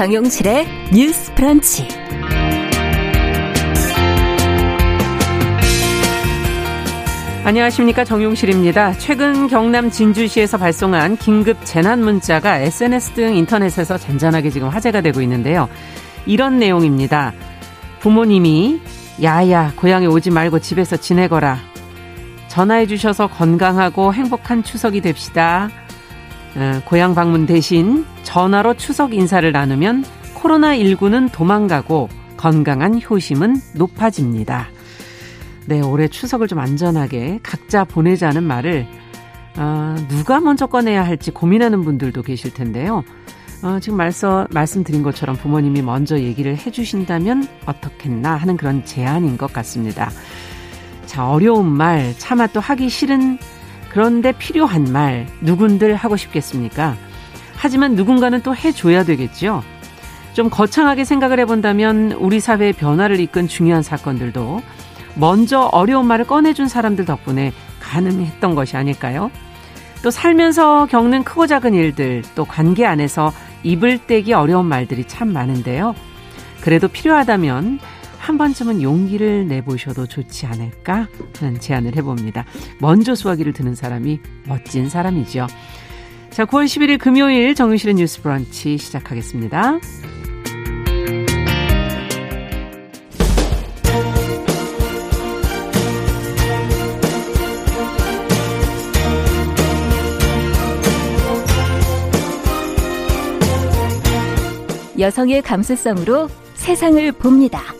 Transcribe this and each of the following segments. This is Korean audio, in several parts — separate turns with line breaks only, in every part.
정용실의 뉴스 프런치.
안녕하십니까 정용실입니다. 최근 경남 진주시에서 발송한 긴급 재난 문자가 SNS 등 인터넷에서 잔잔하게 지금 화제가 되고 있는데요. 이런 내용입니다. 부모님이 야야 고향에 오지 말고 집에서 지내거라. 전화해 주셔서 건강하고 행복한 추석이 됩시다. 어, 고향 방문 대신 전화로 추석 인사를 나누면 코로나19는 도망가고 건강한 효심은 높아집니다. 네, 올해 추석을 좀 안전하게 각자 보내자는 말을 어, 누가 먼저 꺼내야 할지 고민하는 분들도 계실 텐데요. 어, 지금 말서, 말씀드린 것처럼 부모님이 먼저 얘기를 해주신다면 어떻겠나 하는 그런 제안인 것 같습니다. 자, 어려운 말, 차마 또 하기 싫은 그런데 필요한 말, 누군들 하고 싶겠습니까? 하지만 누군가는 또 해줘야 되겠죠? 좀 거창하게 생각을 해본다면 우리 사회의 변화를 이끈 중요한 사건들도 먼저 어려운 말을 꺼내준 사람들 덕분에 가능했던 것이 아닐까요? 또 살면서 겪는 크고 작은 일들, 또 관계 안에서 입을 떼기 어려운 말들이 참 많은데요. 그래도 필요하다면 한 번쯤은 용기를 내보셔도 좋지 않을까 하는 제안을 해봅니다. 먼저 수화기를 드는 사람이 멋진 사람이죠. 자, 9월 11일 금요일 정유실의 뉴스 브런치 시작하겠습니다.
여성의 감수성으로 세상을 봅니다.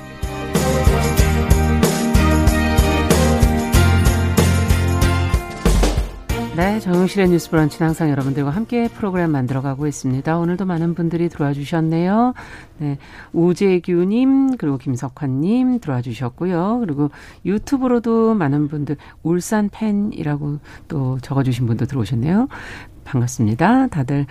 네, 정용실의 뉴스 브런치는 항상 여러분들과 함께 프로그램 만들어가고 있습니다. 오늘도 많은 분들이 들어와 주셨네요. 네, 우재규님, 그리고 김석환님 들어와 주셨고요. 그리고 유튜브로도 많은 분들, 울산 팬이라고 또 적어주신 분도 들어오셨네요. 반갑습니다. 다들.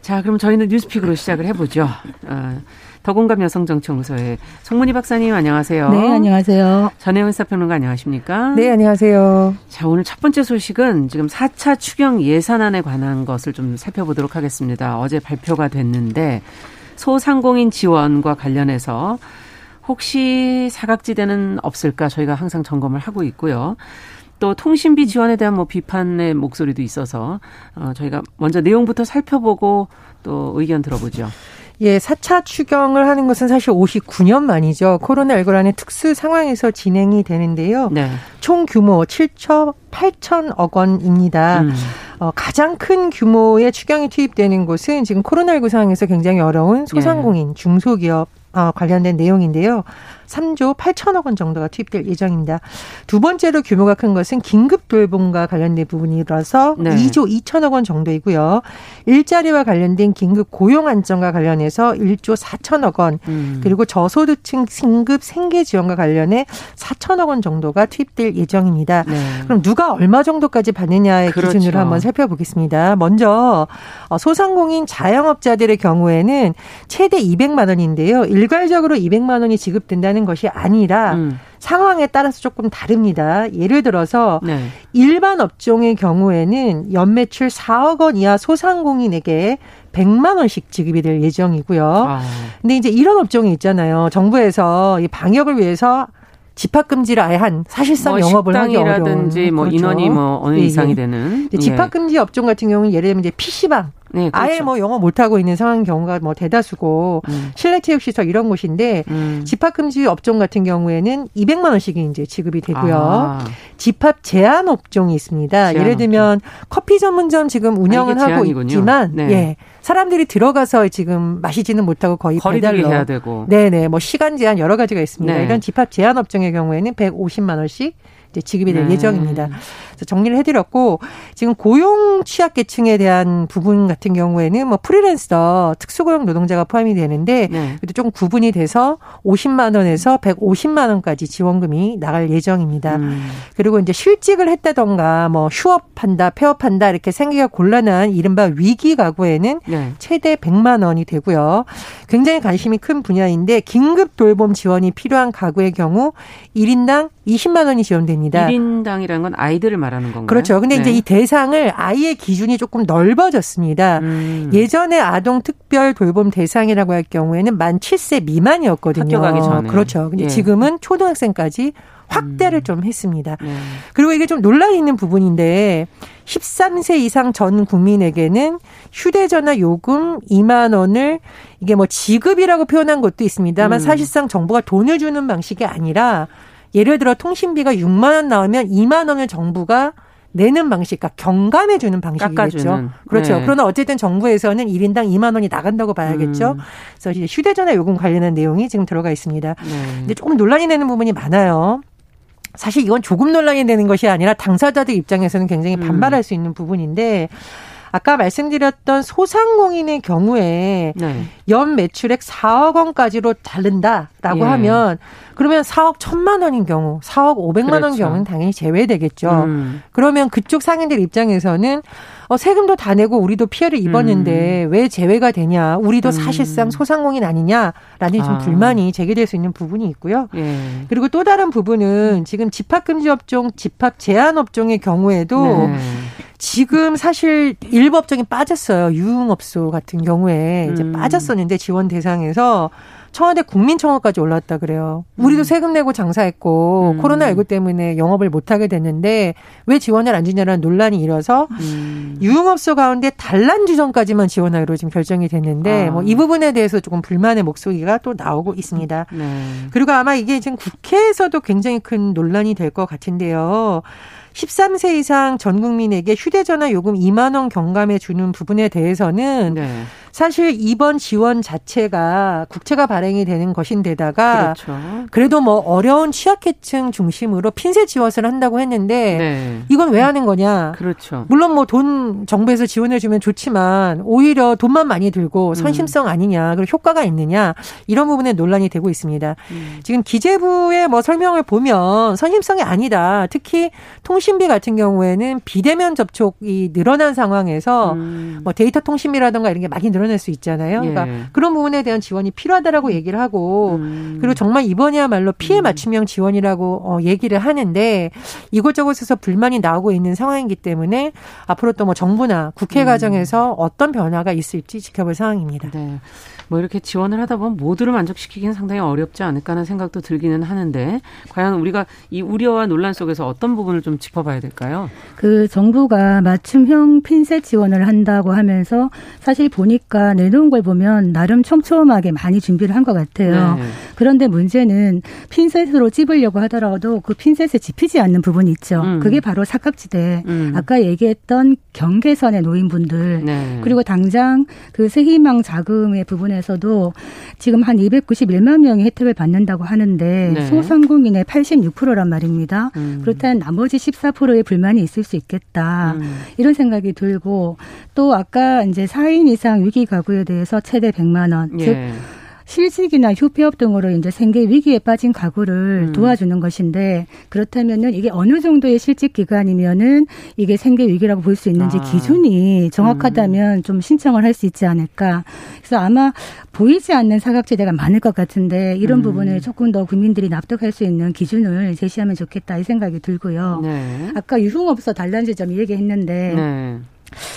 자, 그럼 저희는 뉴스픽으로 시작을 해보죠. 어, 더공감 여성정치연구소의 송문희 박사님 안녕하세요.
네, 안녕하세요.
전혜원 사평론가 안녕하십니까?
네, 안녕하세요.
자, 오늘 첫 번째 소식은 지금 4차 추경 예산안에 관한 것을 좀 살펴보도록 하겠습니다. 어제 발표가 됐는데 소상공인 지원과 관련해서 혹시 사각지대는 없을까 저희가 항상 점검을 하고 있고요. 또 통신비 지원에 대한 뭐 비판의 목소리도 있어서 어 저희가 먼저 내용부터 살펴보고 또 의견 들어보죠.
예, 4차 추경을 하는 것은 사실 59년 만이죠. 코로나19라는 특수 상황에서 진행이 되는데요. 네. 총 규모 7조 8천억 원입니다. 음. 어, 가장 큰 규모의 추경이 투입되는 곳은 지금 코로나19 상황에서 굉장히 어려운 소상공인, 네. 중소기업 어, 관련된 내용인데요. 3조 8천억 원 정도가 투입될 예정입니다. 두 번째로 규모가 큰 것은 긴급 돌봄과 관련된 부분이라서 네. 2조 2천억 원 정도이고요. 일자리와 관련된 긴급 고용 안정과 관련해서 1조 4천억 원, 음. 그리고 저소득층 긴급 생계 지원과 관련해 4천억 원 정도가 투입될 예정입니다. 네. 그럼 누가 얼마 정도까지 받느냐의 그렇죠. 기준으로 한번 살펴보겠습니다. 먼저 어, 소상공인 자영업자들의 경우에는 최대 200만 원인데요. 일괄적으로 200만 원이 지급된다는 하는 것이 아니라 음. 상황에 따라서 조금 다릅니다. 예를 들어서 네. 일반 업종의 경우에는 연매출 4억 원 이하 소상공인에게 100만 원씩 지급이 될 예정이고요. 아. 근데 이제 이런 업종이 있잖아요. 정부에서 이 방역을 위해서 집합 금지를 아예 한 사실상 뭐 영업을 하기 어려운
뭐 그렇죠. 인원이 뭐 어느 예, 예. 이상이 되는
집합 금지 업종 같은 경우는 예를 들면 이제 PC방 네, 그렇죠. 아예 뭐 영어 못하고 있는 상황 경우가 뭐 대다수고 음. 실내 체육 시설 이런 곳인데 음. 집합 금지 업종 같은 경우에는 200만 원씩이 이제 지급이 되고요. 아. 집합 제한 업종이 있습니다. 제한 예를 들면 업종. 커피 전문점 지금 운영을 아, 하고 있지만 네. 예. 사람들이 들어가서 지금 마시지는 못하고 거의 배달로
해야 되고.
네네 뭐 시간 제한 여러 가지가 있습니다. 네. 이런 집합 제한 업종의 경우에는 150만 원씩 이제 지급이 될 네. 예정입니다. 그래서 정리를 해드렸고 지금 고용 취약계층에 대한 부분 같은 경우에는 뭐 프리랜서 특수고용 노동자가 포함이 되는데 네. 그래도 조금 구분이 돼서 50만 원에서 150만 원까지 지원금이 나갈 예정입니다. 음. 그리고 이제 실직을 했다던가 뭐 휴업한다, 폐업한다 이렇게 생기가 곤란한 이른바 위기 가구에는 네. 최대 100만 원이 되고요. 굉장히 관심이 큰 분야인데 긴급 돌봄 지원이 필요한 가구의 경우 1인당 20만 원이 지원 됩니다.
1인당이라는 건 아이들을 말하는 건가요?
그렇죠. 근데 네. 이제 이 대상을 아이의 기준이 조금 넓어졌습니다. 음. 예전에 아동 특별 돌봄 대상이라고 할 경우에는 만 7세 미만이었거든요.
학교 가기 전에.
그렇죠. 근데 예. 지금은 초등학생까지 확대를 음. 좀 했습니다. 네. 그리고 이게 좀 논란이 있는 부분인데 13세 이상 전 국민에게는 휴대전화 요금 2만 원을 이게 뭐 지급이라고 표현한 것도 있습니다만 음. 사실상 정부가 돈을 주는 방식이 아니라 예를 들어 통신비가 6만 원 나오면 2만 원을 정부가 내는 방식, 그러니까 경감해 주는 방식이겠죠. 깎아주는. 그렇죠. 네. 그러나 어쨌든 정부에서는 1인당 2만 원이 나간다고 봐야겠죠. 음. 그래서 이제 휴대전화 요금 관련한 내용이 지금 들어가 있습니다. 네. 근데 조금 논란이 되는 부분이 많아요. 사실 이건 조금 논란이 되는 것이 아니라 당사자들 입장에서는 굉장히 음. 반발할 음. 수 있는 부분인데 아까 말씀드렸던 소상공인의 경우에 네. 연 매출액 4억 원까지로 다른다라고 예. 하면 그러면 4억 1천만 원인 경우, 4억 5백만 그렇죠. 원 경우는 당연히 제외되겠죠. 음. 그러면 그쪽 상인들 입장에서는 어, 세금도 다 내고 우리도 피해를 입었는데 음. 왜 제외가 되냐? 우리도 음. 사실상 소상공인 아니냐라는 좀 아. 불만이 제기될 수 있는 부분이 있고요. 예. 그리고 또 다른 부분은 지금 집합금지 업종, 집합 제한 업종의 경우에도 네. 지금 사실 업종이 빠졌어요. 유흥업소 같은 경우에 이제 음. 빠졌었는데 지원 대상에서 청와대 국민청원까지 올랐다 그래요. 우리도 음. 세금 내고 장사했고 음. 코로나19 때문에 영업을 못하게 됐는데 왜 지원을 안 주냐라는 논란이 일어서 음. 유흥업소 가운데 단란 주점까지만 지원하기로 지금 결정이 됐는데 아. 뭐이 부분에 대해서 조금 불만의 목소리가 또 나오고 있습니다. 네. 그리고 아마 이게 지금 국회에서도 굉장히 큰 논란이 될 것 같은데요. 13세 이상 전 국민에게 휴대전화 요금 2만 원 경감해 주는 부분에 대해서는 네. 사실 이번 지원 자체가 국채가 발행이 되는 것인데다가 그렇죠. 그래도 뭐 어려운 취약계층 중심으로 핀셋 지원을 한다고 했는데 네. 이건 왜 하는 거냐?
그렇죠.
물론 뭐 돈 정부에서 지원해 주면 좋지만 오히려 돈만 많이 들고 음. 선심성 아니냐? 그리고 효과가 있느냐? 이런 부분에 논란이 되고 있습니다. 음. 지금 기재부의 뭐 설명을 보면 선심성이 아니다. 특히 통신비 같은 경우에는 비대면 접촉이 늘어난 상황에서 음. 뭐 데이터 통신비라든가 이런 게 많이 늘 어날 수 있잖아요. 그러니까 예. 그런 부분에 대한 지원이 필요하다라고 얘기를 하고 음. 그리고 정말 이번이야말로 피해 음. 맞춤형 지원이라고 어, 얘기를 하는데 이곳저곳에서 불만이 나오고 있는 상황이기 때문에 앞으로 또 뭐 정부나 국회 음. 과정에서 어떤 변화가 있을지 지켜볼 상황입니다. 네.
뭐 이렇게 지원을 하다 보면 모두를 만족시키기는 상당히 어렵지 않을까 하는 생각도 들기는 하는데 과연 우리가 이 우려와 논란 속에서 어떤 부분을 좀 짚어봐야 될까요?
그 정부가 맞춤형 핀셋 지원을 한다고 하면서 사실 보니까 내놓은 걸 보면 나름 촘촘하게 많이 준비를 한 것 같아요. 네. 그런데 문제는 핀셋으로 찝으려고 하더라도 그 핀셋에 집히지 않는 부분이 있죠. 음. 그게 바로 사각지대. 음. 아까 얘기했던 경계선의 노인분들 네. 그리고 당장 그 새희망 자금의 부분에 중에서도 지금 한 291만 명이 혜택을 받는다고 하는데 네. 소상공인의 86%란 말입니다. 음. 그렇다면 나머지 14%의 불만이 있을 수 있겠다. 음. 이런 생각이 들고 또 아까 이제 4인 이상 위기 가구에 대해서 최대 100만 원. 예. 즉 실직이나 휴폐업 등으로 이제 생계 위기에 빠진 가구를 음. 도와주는 것인데 그렇다면은 이게 어느 정도의 실직 기간이면은 이게 생계 위기라고 볼 수 있는지 아. 기준이 정확하다면 음. 좀 신청을 할 수 있지 않을까. 그래서 아마 보이지 않는 사각지대가 많을 것 같은데 이런 음. 부분을 조금 더 국민들이 납득할 수 있는 기준을 제시하면 좋겠다 이 생각이 들고요. 네. 아까 유흥업소 단란지점 얘기했는데 네.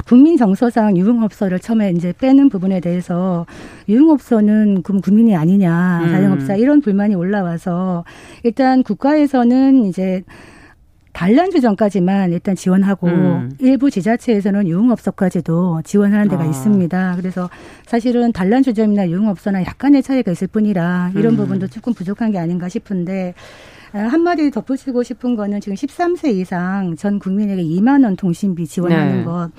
국민 정서상 유흥업소를 처음에 이제 빼는 부분에 대해서 유흥업소는 그럼 국민이 아니냐 음. 자영업자 이런 불만이 올라와서 일단 국가에서는 이제 단란주 전까지만 일단 지원하고 음. 일부 지자체에서는 유흥업소까지도 지원하는 데가 아. 있습니다. 그래서 사실은 단란주점이나 유흥업소나 약간의 차이가 있을 뿐이라 이런 음. 부분도 조금 부족한 게 아닌가 싶은데 아, 한마디 덧붙이고 싶은 거는 지금 13세 이상 전 국민에게 2만 원 통신비 지원하는 네. 것.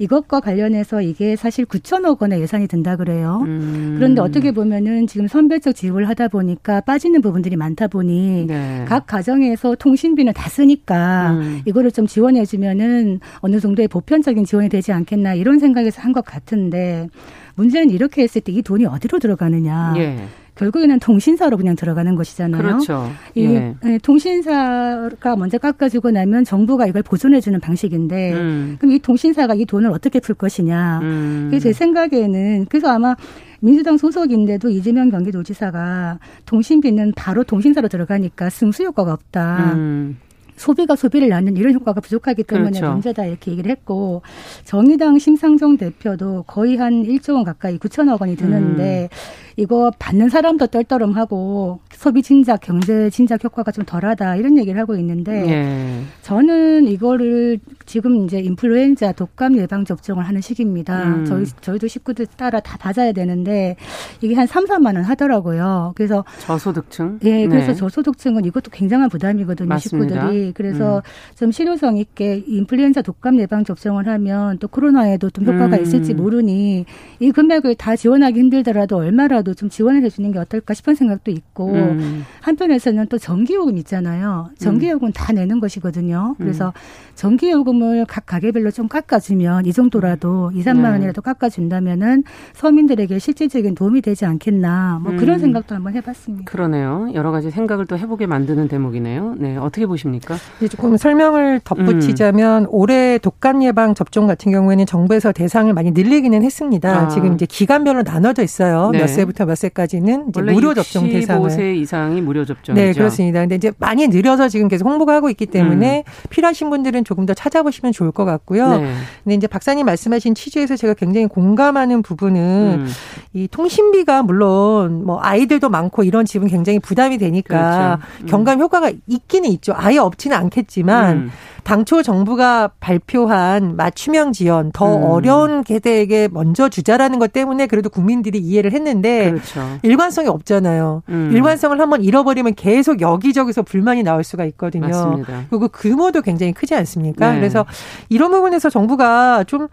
이것과 관련해서 이게 사실 9천억 원의 예산이 든다 그래요. 음. 그런데 어떻게 보면은 지금 선별적 지급을 하다 보니까 빠지는 부분들이 많다 보니 네. 각 가정에서 통신비는 다 쓰니까 음. 이거를 좀 지원해 주면은 어느 정도의 보편적인 지원이 되지 않겠나 이런 생각에서 한 것 같은데 문제는 이렇게 했을 때 이 돈이 어디로 들어가느냐. 예. 결국에는 통신사로 그냥 들어가는 것이잖아요.
그렇죠.
이 예. 예. 통신사가 먼저 깎아주고 나면 정부가 이걸 보존해주는 방식인데, 음. 그럼 이 통신사가 이 돈을 어떻게 풀 것이냐. 음. 그제 생각에는 그래서 아마 민주당 소속인데도 이재명 경기도지사가 통신비는 바로 통신사로 들어가니까 승수 효과가 없다. 음. 소비가 소비를 낳는 이런 효과가 부족하기 때문에 그렇죠. 문제다 이렇게 얘기를 했고 정의당 심상정 대표도 거의 한 1조 원 가까이 9천억 원이 드는데 음. 이거 받는 사람도 떨떠름하고 소비 진작, 경제 진작 효과가 좀 덜하다 이런 얘기를 하고 있는데 예. 저는 이거를 지금 이제 인플루엔자 독감 예방 접종을 하는 시기입니다. 음. 저희 저희도 식구들 따라 다 맞아야 되는데 이게 한 3, 4만 원 하더라고요. 그래서
저소득층?
예, 그래서 네. 저소득층은 이것도 굉장한 부담이거든요, 맞습니다. 식구들이. 그래서 음. 좀 실효성 있게 인플루엔자 독감 예방 접종을 하면 또 코로나에도 좀 효과가 음. 있을지 모르니 이 금액을 다 지원하기 힘들더라도 얼마라 정도라도 좀 지원을 해주는 게 어떨까 싶은 생각도 있고 음. 한편에서는 또 전기요금 있잖아요. 전기요금 음. 다 내는 것이거든요. 그래서 음. 전기요금을 각 가게별로 좀 깎아주면 이 정도라도 2, 3만 네. 원이라도 깎아준다면은 서민들에게 실질적인 도움이 되지 않겠나 뭐 그런 음. 생각도 한번 해봤습니다.
그러네요. 여러 가지 생각을 또 해보게 만드는 대목이네요. 네, 어떻게 보십니까?
조금 설명을 덧붙이자면 음. 올해 독감 예방 접종 같은 경우에는 정부에서 대상을 많이 늘리기는 했습니다. 아. 지금 이제 기간별로 나눠져 있어요. 네. 몇 세부터 4 세부터 몇 세까지는 이제 무료 접종 대상을
65세 이상이 무료 접종이죠.
네, 그렇습니다. 근데 이제 많이 늘려서 지금 계속 홍보가 하고 있기 때문에 음. 필요하신 분들은 조금 더 찾아보시면 좋을 것 같고요. 네. 근데 이제 박사님 말씀하신 취지에서 제가 굉장히 공감하는 부분은 음. 이 통신비가 물론 뭐 아이들도 많고 이런 집은 굉장히 부담이 되니까 그렇죠. 음. 경감 효과가 있기는 있죠. 아예 없지는 않겠지만 음. 당초 정부가 발표한 맞춤형 지원 더 음. 어려운 세대에게 먼저 주자라는 것 때문에 그래도 국민들이 이해를 했는데 그렇죠. 일관성이 없잖아요. 음. 일관성을 한번 잃어버리면 계속 여기저기서 불만이 나올 수가 있거든요. 맞습니다. 그리고 그 규모도 굉장히 크지 않습니까? 네. 그래서 이런 부분에서 정부가 좀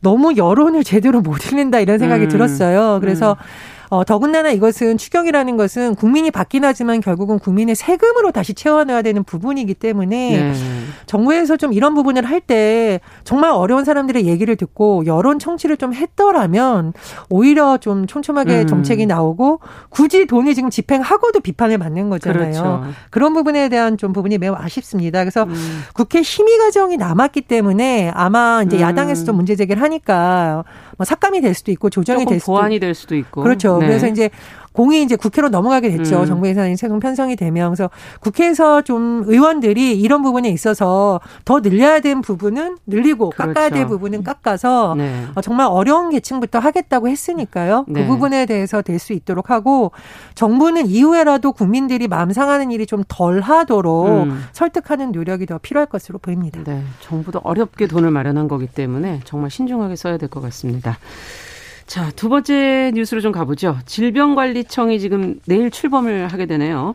너무 여론을 제대로 못 읽는다 이런 생각이 음. 들었어요. 그래서 음. 어, 더군다나 이것은 추경이라는 것은 국민이 받긴 하지만 결국은 국민의 세금으로 다시 채워넣어야 되는 부분이기 때문에 네. 정부에서 좀 이런 부분을 할 때 정말 어려운 사람들의 얘기를 듣고 여론 청취를 좀 했더라면 오히려 좀 촘촘하게 음. 정책이 나오고 굳이 돈이 지금 집행하고도 비판을 받는 거잖아요. 그렇죠. 그런 부분에 대한 좀 부분이 매우 아쉽습니다. 그래서 음. 국회 심의 과정이 남았기 때문에 아마 이제 음. 야당에서 좀 문제 제기를 하니까 뭐 삭감이 될 수도 있고 조정이 될 수도
보완이 될 수도 있고
그렇죠. 네. 그래서 이제 공이 이제 국회로 넘어가게 됐죠. 음. 정부 예산이 세금 편성이 되면 그래서 국회에서 좀 의원들이 이런 부분에 있어서 더 늘려야 되는 부분은 늘리고 그렇죠. 깎아야 될 부분은 깎아서 네. 어, 정말 어려운 계층부터 하겠다고 했으니까요. 그 네. 그 부분에 대해서 될 수 있도록 하고 정부는 이후에라도 국민들이 마음 상하는 일이 좀 덜 하도록 음. 설득하는 노력이 더 필요할 것으로 보입니다.
네. 정부도 어렵게 돈을 마련한 거기 때문에 정말 신중하게 써야 될 것 같습니다. 자, 두 번째 뉴스로 좀 가보죠. 질병관리청이 지금 내일 출범을 하게 되네요.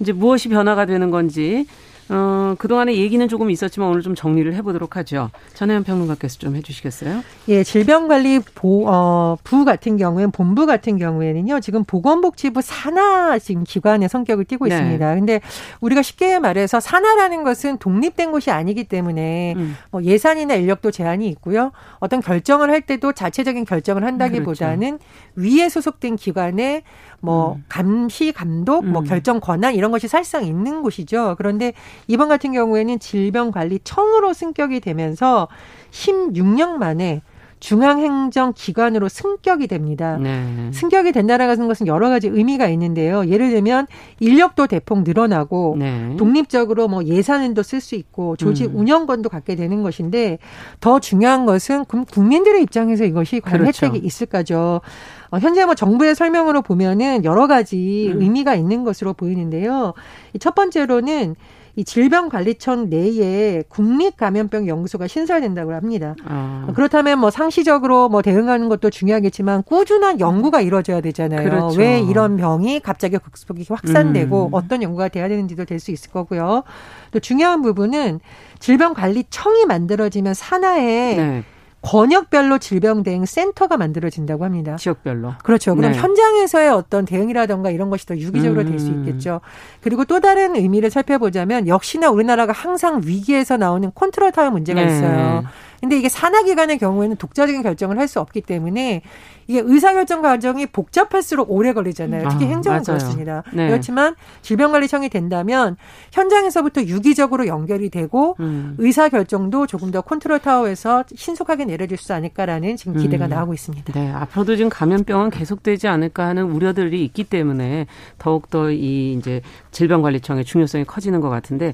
이제 무엇이 변화가 되는 건지 어, 그동안에 얘기는 조금 있었지만 오늘 좀 정리를 해보도록 하죠. 전혜연 평론가께서 좀 해주시겠어요?
예, 질병관리부 어, 부 같은 경우에는 본부 같은 경우에는요, 지금 보건복지부 산하 지금 기관의 성격을 띠고 네. 있습니다. 근데 우리가 쉽게 말해서 산하라는 것은 독립된 곳이 아니기 때문에 음. 뭐 예산이나 인력도 제한이 있고요. 어떤 결정을 할 때도 자체적인 결정을 한다기보다는 그렇죠. 위에 소속된 기관에 뭐 음. 감시 감독 뭐 음. 결정 권한 이런 것이 사실상 있는 곳이죠. 그런데 이번 같은 경우에는 질병관리청으로 승격이 되면서 16년 만에 중앙행정기관으로 승격이 됩니다. 네. 승격이 된다는 것은 여러 가지 의미가 있는데요. 예를 들면 인력도 대폭 늘어나고 네. 독립적으로 뭐 예산도 쓸 수 있고 조직 음. 운영권도 갖게 되는 것인데 더 중요한 것은 국민들의 입장에서 이것이 과연 그렇죠. 혜택이 있을까죠. 어, 현재 뭐 정부의 설명으로 보면은 여러 가지 음. 의미가 있는 것으로 보이는데요. 첫 번째로는 이 질병관리청 내에 국립감염병 연구소가 신설된다고 합니다. 아. 그렇다면 뭐 상시적으로 뭐 대응하는 것도 중요하겠지만 꾸준한 연구가 이루어져야 되잖아요. 그렇죠. 왜 이런 병이 갑자기 극속이 확산되고 음. 어떤 연구가 돼야 되는지도 될 수 있을 거고요. 또 중요한 부분은 질병관리청이 만들어지면 산하에 네. 권역별로 질병 대응 센터가 만들어진다고 합니다.
지역별로.
그렇죠. 그럼 네. 현장에서의 어떤 대응이라던가 이런 것이 더 유기적으로 음. 될수 있겠죠. 그리고 또 다른 의미를 살펴보자면 역시나 우리나라가 항상 위기에서 나오는 컨트롤 타워 문제가 네. 있어요. 근데 이게 산하기관의 경우에는 독자적인 결정을 할 수 없기 때문에 이게 의사결정 과정이 복잡할수록 오래 걸리잖아요. 특히 아, 행정은 맞아요. 그렇습니다. 네. 그렇지만 질병관리청이 된다면 현장에서부터 유기적으로 연결이 되고 음. 의사결정도 조금 더 컨트롤 타워에서 신속하게 내려질 수 않을까라는 지금 기대가 음. 나오고 있습니다.
네, 앞으로도 지금 감염병은 계속되지 않을까 하는 우려들이 있기 때문에 더욱더 이 이제 질병관리청의 중요성이 커지는 것 같은데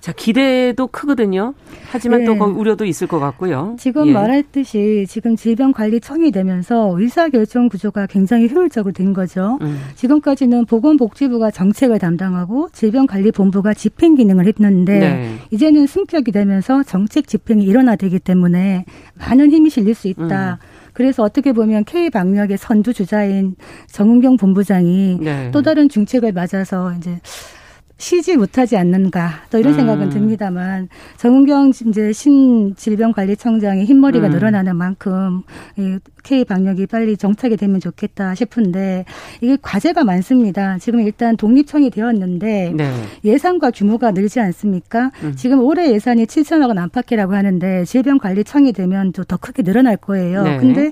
자, 기대도 크거든요. 하지만 네. 또 우려도 있을 것 같고요.
지금 예. 말했듯이 지금 질병관리청이 되면서 의사결정 구조가 굉장히 효율적으로 된 거죠. 음. 지금까지는 보건복지부가 정책을 담당하고 질병관리본부가 집행 기능을 했는데 네. 이제는 승격이 되면서 정책 집행이 일어나되기 때문에 많은 힘이 실릴 수 있다. 음. 그래서 어떻게 보면 K 방역의 선두 주자인 정은경 본부장이 네. 또 다른 중책을 맞아서 이제 쉬지 못하지 않는가 또 이런 음. 생각은 듭니다만 정은경 이제 신질병관리청장의 흰머리가 음. 늘어나는 만큼 이 K 방역이 빨리 정착이 되면 좋겠다 싶은데 이게 과제가 많습니다. 지금 일단 독립청이 되었는데 네. 예산과 규모가 늘지 않습니까? 음. 지금 올해 예산이 7천억 원 안팎이라고 하는데 질병관리청이 되면 또 더 크게 늘어날 거예요. 네. 근데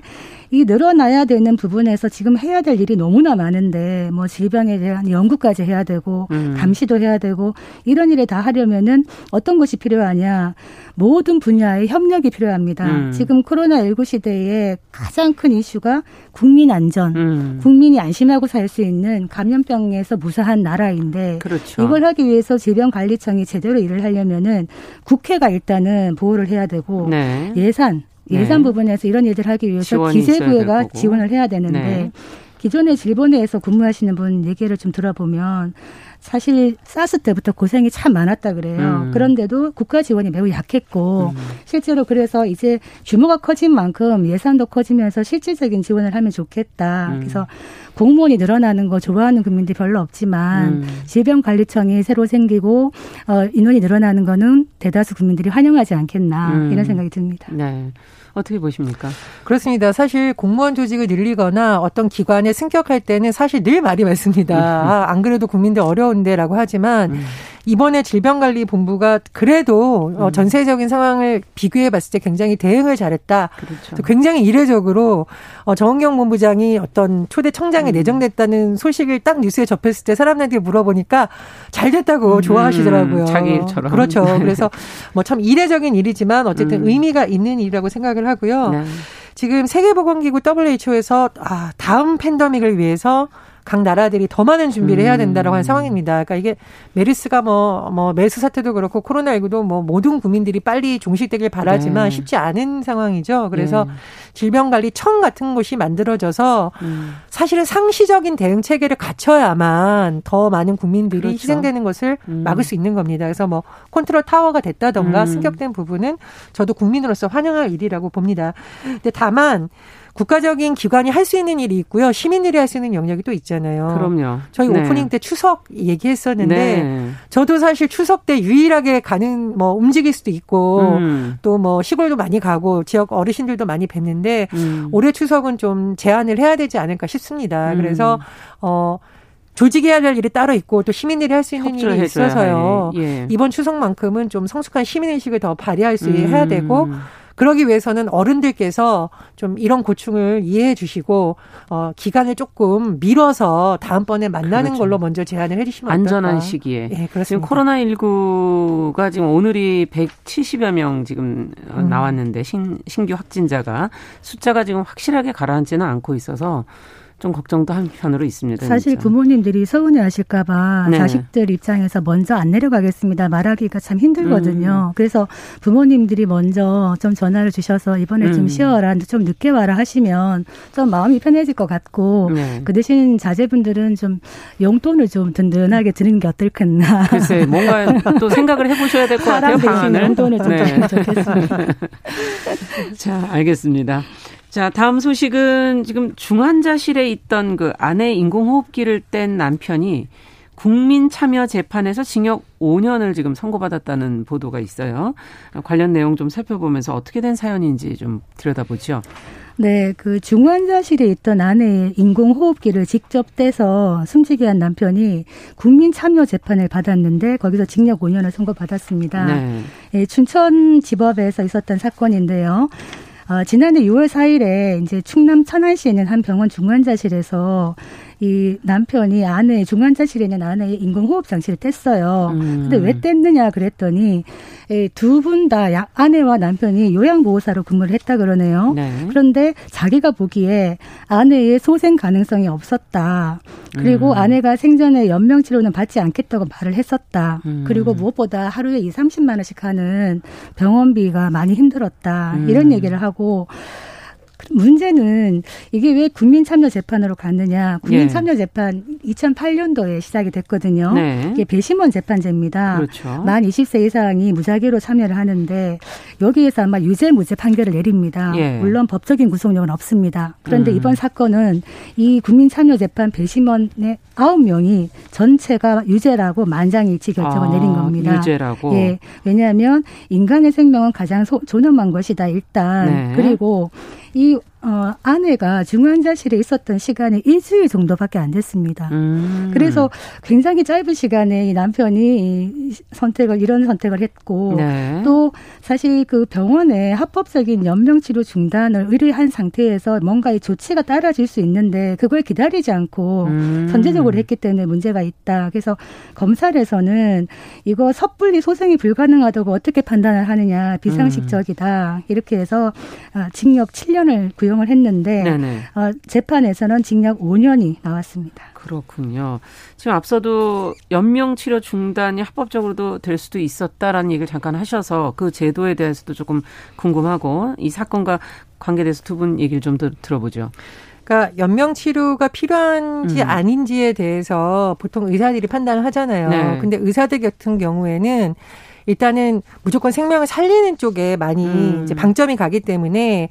이 늘어나야 되는 부분에서 지금 해야 될 일이 너무나 많은데 뭐 질병에 대한 연구까지 해야 되고 음. 감시도 해야 되고 이런 일을 다 하려면은 어떤 것이 필요하냐 모든 분야의 협력이 필요합니다. 음. 지금 코로나 19 시대에 가장 큰 이슈가 국민 안전, 음. 국민이 안심하고 살 수 있는 감염병에서 무사한 나라인데 그렇죠. 이걸 하기 위해서 질병관리청이 제대로 일을 하려면은 국회가 일단은 보호를 해야 되고 네. 예산 예산 네. 부분에서 이런 일들을 하기 위해서 기재부가 지원을 해야 되는데 네. 기존에 질본회에서 근무하시는 분 얘기를 좀 들어보면 사실 사스 때부터 고생이 참 많았다 그래요. 음. 그런데도 국가 지원이 매우 약했고 음. 실제로 그래서 이제 규모가 커진 만큼 예산도 커지면서 실질적인 지원을 하면 좋겠다. 음. 그래서 공무원이 늘어나는 거 좋아하는 국민들이 별로 없지만 음. 질병관리청이 새로 생기고 어, 인원이 늘어나는 거는 대다수 국민들이 환영하지 않겠나 음. 이런 생각이 듭니다.
네. 어떻게 보십니까?
그렇습니다. 사실 공무원 조직을 늘리거나 어떤 기관에 승격할 때는 사실 늘 말이 많습니다. 음. 아, 안 그래도 국민들 어려운데라고 하지만 음. 이번에 질병관리본부가 그래도 어, 음. 전세적인 상황을 비교해 봤을 때 굉장히 대응을 잘했다. 그렇죠. 굉장히 이례적으로 어, 정은경 본부장이 어떤 초대 청장에 음. 내정됐다는 소식을 딱 뉴스에 접했을 때 사람들한테 물어보니까 잘 됐다고 음. 좋아하시더라고요.
자기 일처럼.
그렇죠. 그래서 뭐 참 이례적인 일이지만 어쨌든 음. 의미가 있는 일이라고 생각을 하고요. 네. 지금 세계보건기구 WHO에서 아, 다음 팬더믹을 위해서 각 나라들이 더 많은 준비를 해야 된다라고 하는 음. 상황입니다. 그러니까 이게 메르스가 뭐, 뭐, 메르스 사태도 그렇고 코로나19도 뭐 모든 국민들이 빨리 종식되길 바라지만 네. 쉽지 않은 상황이죠. 그래서 네. 질병관리청 같은 곳이 만들어져서 음. 사실은 상시적인 대응 체계를 갖춰야만 더 많은 국민들이 그렇죠. 희생되는 것을 음. 막을 수 있는 겁니다. 그래서 뭐 컨트롤 타워가 됐다던가 음. 승격된 부분은 저도 국민으로서 환영할 일이라고 봅니다. 근데 다만 국가적인 기관이 할 수 있는 일이 있고요. 시민들이 할 수 있는 영역이 또 있잖아요.
그럼요.
저희 네. 오프닝 때 추석 얘기했었는데 네. 저도 사실 추석 때 유일하게 가는 뭐 움직일 수도 있고 음. 또뭐 시골도 많이 가고 지역 어르신들도 많이 뵀는데 음. 올해 추석은 좀 제한을 해야 되지 않을까 싶습니다. 음. 그래서 어 조직해야 될 일이 따로 있고 또 시민들이 할 수 있는 일이 있어서요. 예. 이번 추석만큼은 좀 성숙한 시민의식을 더 발휘할 수 음. 해야 되고 그러기 위해서는 어른들께서 좀 이런 고충을 이해해 주시고 어 기간을 조금 미뤄서 다음번에 만나는 그렇죠. 걸로 먼저 제안을 해 주시면
안전한 어떨까? 시기에. 예, 그렇습니다. 지금 코로나 19가 지금 오늘이 170여 명 지금 음. 나왔는데 신, 신규 확진자가 숫자가 지금 확실하게 가라앉지는 않고 있어서 좀 걱정도 한편으로 있습니다.
사실 진짜. 부모님들이 서운해 하실까봐 네. 자식들 입장에서 먼저 안 내려가겠습니다. 말하기가 참 힘들거든요. 음. 그래서 부모님들이 먼저 좀 전화를 주셔서 이번에 음. 좀 쉬어라, 좀 늦게 와라 하시면 좀 마음이 편해질 것 같고 네. 그 대신 자제분들은 좀 용돈을 좀 든든하게 드리는 게 어떨겠나.
글쎄, 뭔가 또 생각을 해보셔야 될 것 같아요. 방안을.
용돈을 좀 네. 드리면 좋겠습니다.
자, 알겠습니다. 자, 다음 소식은 지금 중환자실에 있던 그 아내 인공호흡기를 뗀 남편이 국민 참여 재판에서 징역 5년을 지금 선고받았다는 보도가 있어요. 관련 내용 좀 살펴보면서 어떻게 된 사연인지 좀 들여다보죠.
네, 그 중환자실에 있던 아내의 인공호흡기를 직접 떼서 숨지게 한 남편이 국민 참여 재판을 받았는데 거기서 징역 5년을 선고받았습니다. 네. 예, 춘천지법에서 있었던 사건인데요. 어, 지난해 6월 4일에 이제 충남 천안시에 있는 한 병원 중환자실에서 이 남편이 아내 중환자실에 있는 아내의 인공호흡 장치를 뗐어요. 음. 근데 왜 뗐느냐 그랬더니 두 분 다 아내와 남편이 요양보호사로 근무를 했다 그러네요. 네. 그런데 자기가 보기에 아내의 소생 가능성이 없었다. 그리고 음. 아내가 생전에 연명 치료는 받지 않겠다고 말을 했었다. 음. 그리고 무엇보다 하루에 2, 30만 원씩 하는 병원비가 많이 힘들었다. 이런 음. 얘기를 하고 문제는 이게 왜 국민참여재판으로 갔느냐. 국민참여재판 예. 2008년도에 시작이 됐거든요. 네. 이게 배심원 재판제입니다. 그렇죠. 만 20세 이상이 무작위로 참여를 하는데 여기에서 아마 유죄 무죄 판결을 내립니다. 예. 물론 법적인 구속력은 없습니다. 그런데 음. 이번 사건은 이 국민참여재판 배심원의 9명이 전체가 유죄라고 만장일치 결정을 아, 내린 겁니다.
유죄라고.
예. 왜냐하면 인간의 생명은 가장 소, 존엄한 것이다 일단. 네. 그리고 이 어, 아내가 중환자실에 있었던 시간이 일주일 정도밖에 안 됐습니다. 음. 그래서 굉장히 짧은 시간에 이 남편이 선택을, 이런 선택을 했고, 네. 또 사실 그 병원에 합법적인 연명치료 중단을 의뢰한 상태에서 뭔가 의 조치가 따라질 수 있는데 그걸 기다리지 않고 음. 선제적으로 했기 때문에 문제가 있다. 그래서 검찰에서는 이거 섣불리 소생이 불가능하다고 어떻게 판단을 하느냐, 비상식적이다. 이렇게 해서 아, 징역 7년을 구형 구형을 했는데 어, 재판에서는 징역 5년이 나왔습니다.
그렇군요. 지금 앞서도 연명 치료 중단이 합법적으로도 될 수도 있었다라는 얘기를 잠깐 하셔서 그 제도에 대해서도 조금 궁금하고 이 사건과 관계돼서 두 분 얘기를 좀 더 들어보죠.
그러니까 연명 치료가 필요한지 음. 아닌지에 대해서 보통 의사들이 판단을 하잖아요. 네. 근데 의사들 같은 경우에는 일단은 무조건 생명을 살리는 쪽에 많이 음. 이제 방점이 가기 때문에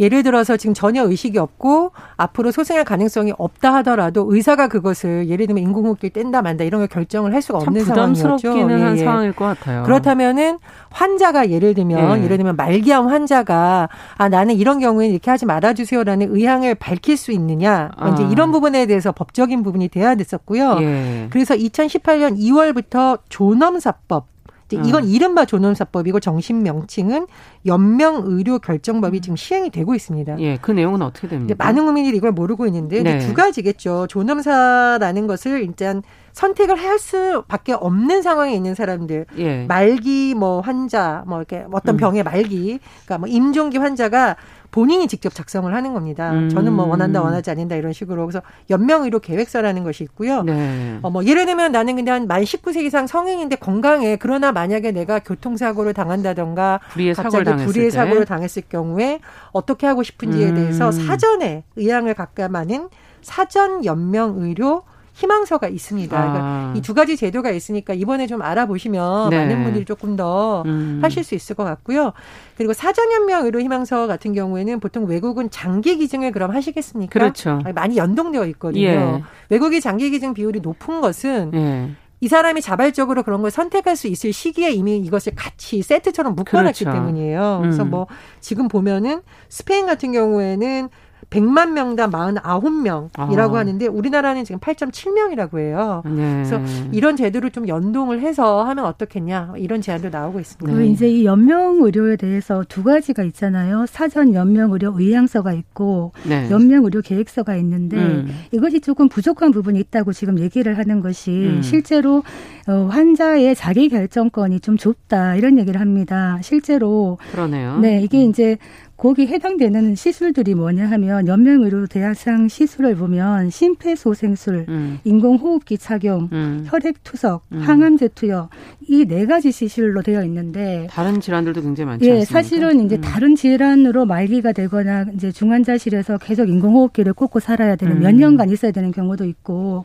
예를 들어서 지금 전혀 의식이 없고 앞으로 소생할 가능성이 없다 하더라도 의사가 그것을 예를 들면 인공호흡기 뗀다 만다 이런 걸 결정을 할 수가 없는
상황이었죠. 부담스럽기는 예, 한 예. 상황일 것 같아요.
그렇다면은 환자가 예를 들면 예. 예를 들면 말기암 환자가 아 나는 이런 경우에는 이렇게 하지 말아 주세요라는 의향을 밝힐 수 있느냐 아. 이제 이런 부분에 대해서 법적인 부분이 돼야 됐었고요. 예. 그래서 2018년 2월부터 존엄사법 이건 음. 이른바 존엄사법이고 정신 명칭은 연명의료 결정법이 음. 지금 시행이 되고 있습니다.
예, 그 내용은 어떻게 됩니까?
많은 국민들이 이걸 모르고 있는데 네. 두 가지겠죠. 존엄사라는 것을 일단 선택을 할 수밖에 없는 상황에 있는 사람들, 예. 말기 뭐 환자, 뭐 이렇게 어떤 음. 병의 말기, 그러니까 뭐 임종기 환자가 본인이 직접 작성을 하는 겁니다. 음. 저는 뭐 원한다 원하지 않는다 이런 식으로 그래서 연명의료 계획서라는 것이 있고요. 네. 어, 뭐 예를 들면 나는 근데 한만 19세 이상 성인인데 건강해. 그러나 만약에 내가 교통사고를 당한다던가
불의의 사고를
불의의 사고를 당했을 경우에 어떻게 하고 싶은지에 음. 대해서 사전에 의향을 각감하는 사전 연명의료 희망서가 있습니다. 그러니까 아. 이두 가지 제도가 있으니까 이번에 좀 알아보시면 네. 많은 분들이 조금 더 음. 하실 수 있을 것 같고요. 그리고 사전연명 의료 희망서 같은 경우에는 보통 외국은 장기 기증을 그럼 하시겠습니까?
그렇죠.
많이 연동되어 있거든요. 예. 외국의 장기 기증 비율이 높은 것은 예. 이 사람이 자발적으로 그런 걸 선택할 수 있을 시기에 이미 이것을 같이 세트처럼 묶어놨기 그렇죠. 때문이에요. 그래서 음. 뭐 지금 보면은 스페인 같은 경우에는 100만 명당 49명이라고 아. 하는데 우리나라는 지금 8.7명이라고 해요. 네. 그래서 이런 제도를 좀 연동을 해서 하면 어떻겠냐 이런 제안도 나오고 있습니다.
그 이제 이 연명 의료에 대해서 두 가지가 있잖아요. 사전 연명 의료 의향서가 있고 네. 연명 의료 계획서가 있는데 음. 이것이 조금 부족한 부분이 있다고 지금 얘기를 하는 것이 음. 실제로 어, 환자의 자기 결정권이 좀 좁다 이런 얘기를 합니다. 실제로
그러네요.
네, 이게 음. 이제 거기 해당되는 시술들이 뭐냐 하면 연명의료 대상 시술을 보면 심폐소생술, 음. 인공호흡기 착용, 음. 혈액투석, 음. 항암제 투여 이 네 가지 시술로 되어 있는데
다른 질환들도 굉장히 많죠.
예? 사실은 이제 음. 다른 질환으로 말기가 되거나 이제 중환자실에서 계속 인공호흡기를 꽂고 살아야 되는 몇 음. 년간 있어야 되는 경우도 있고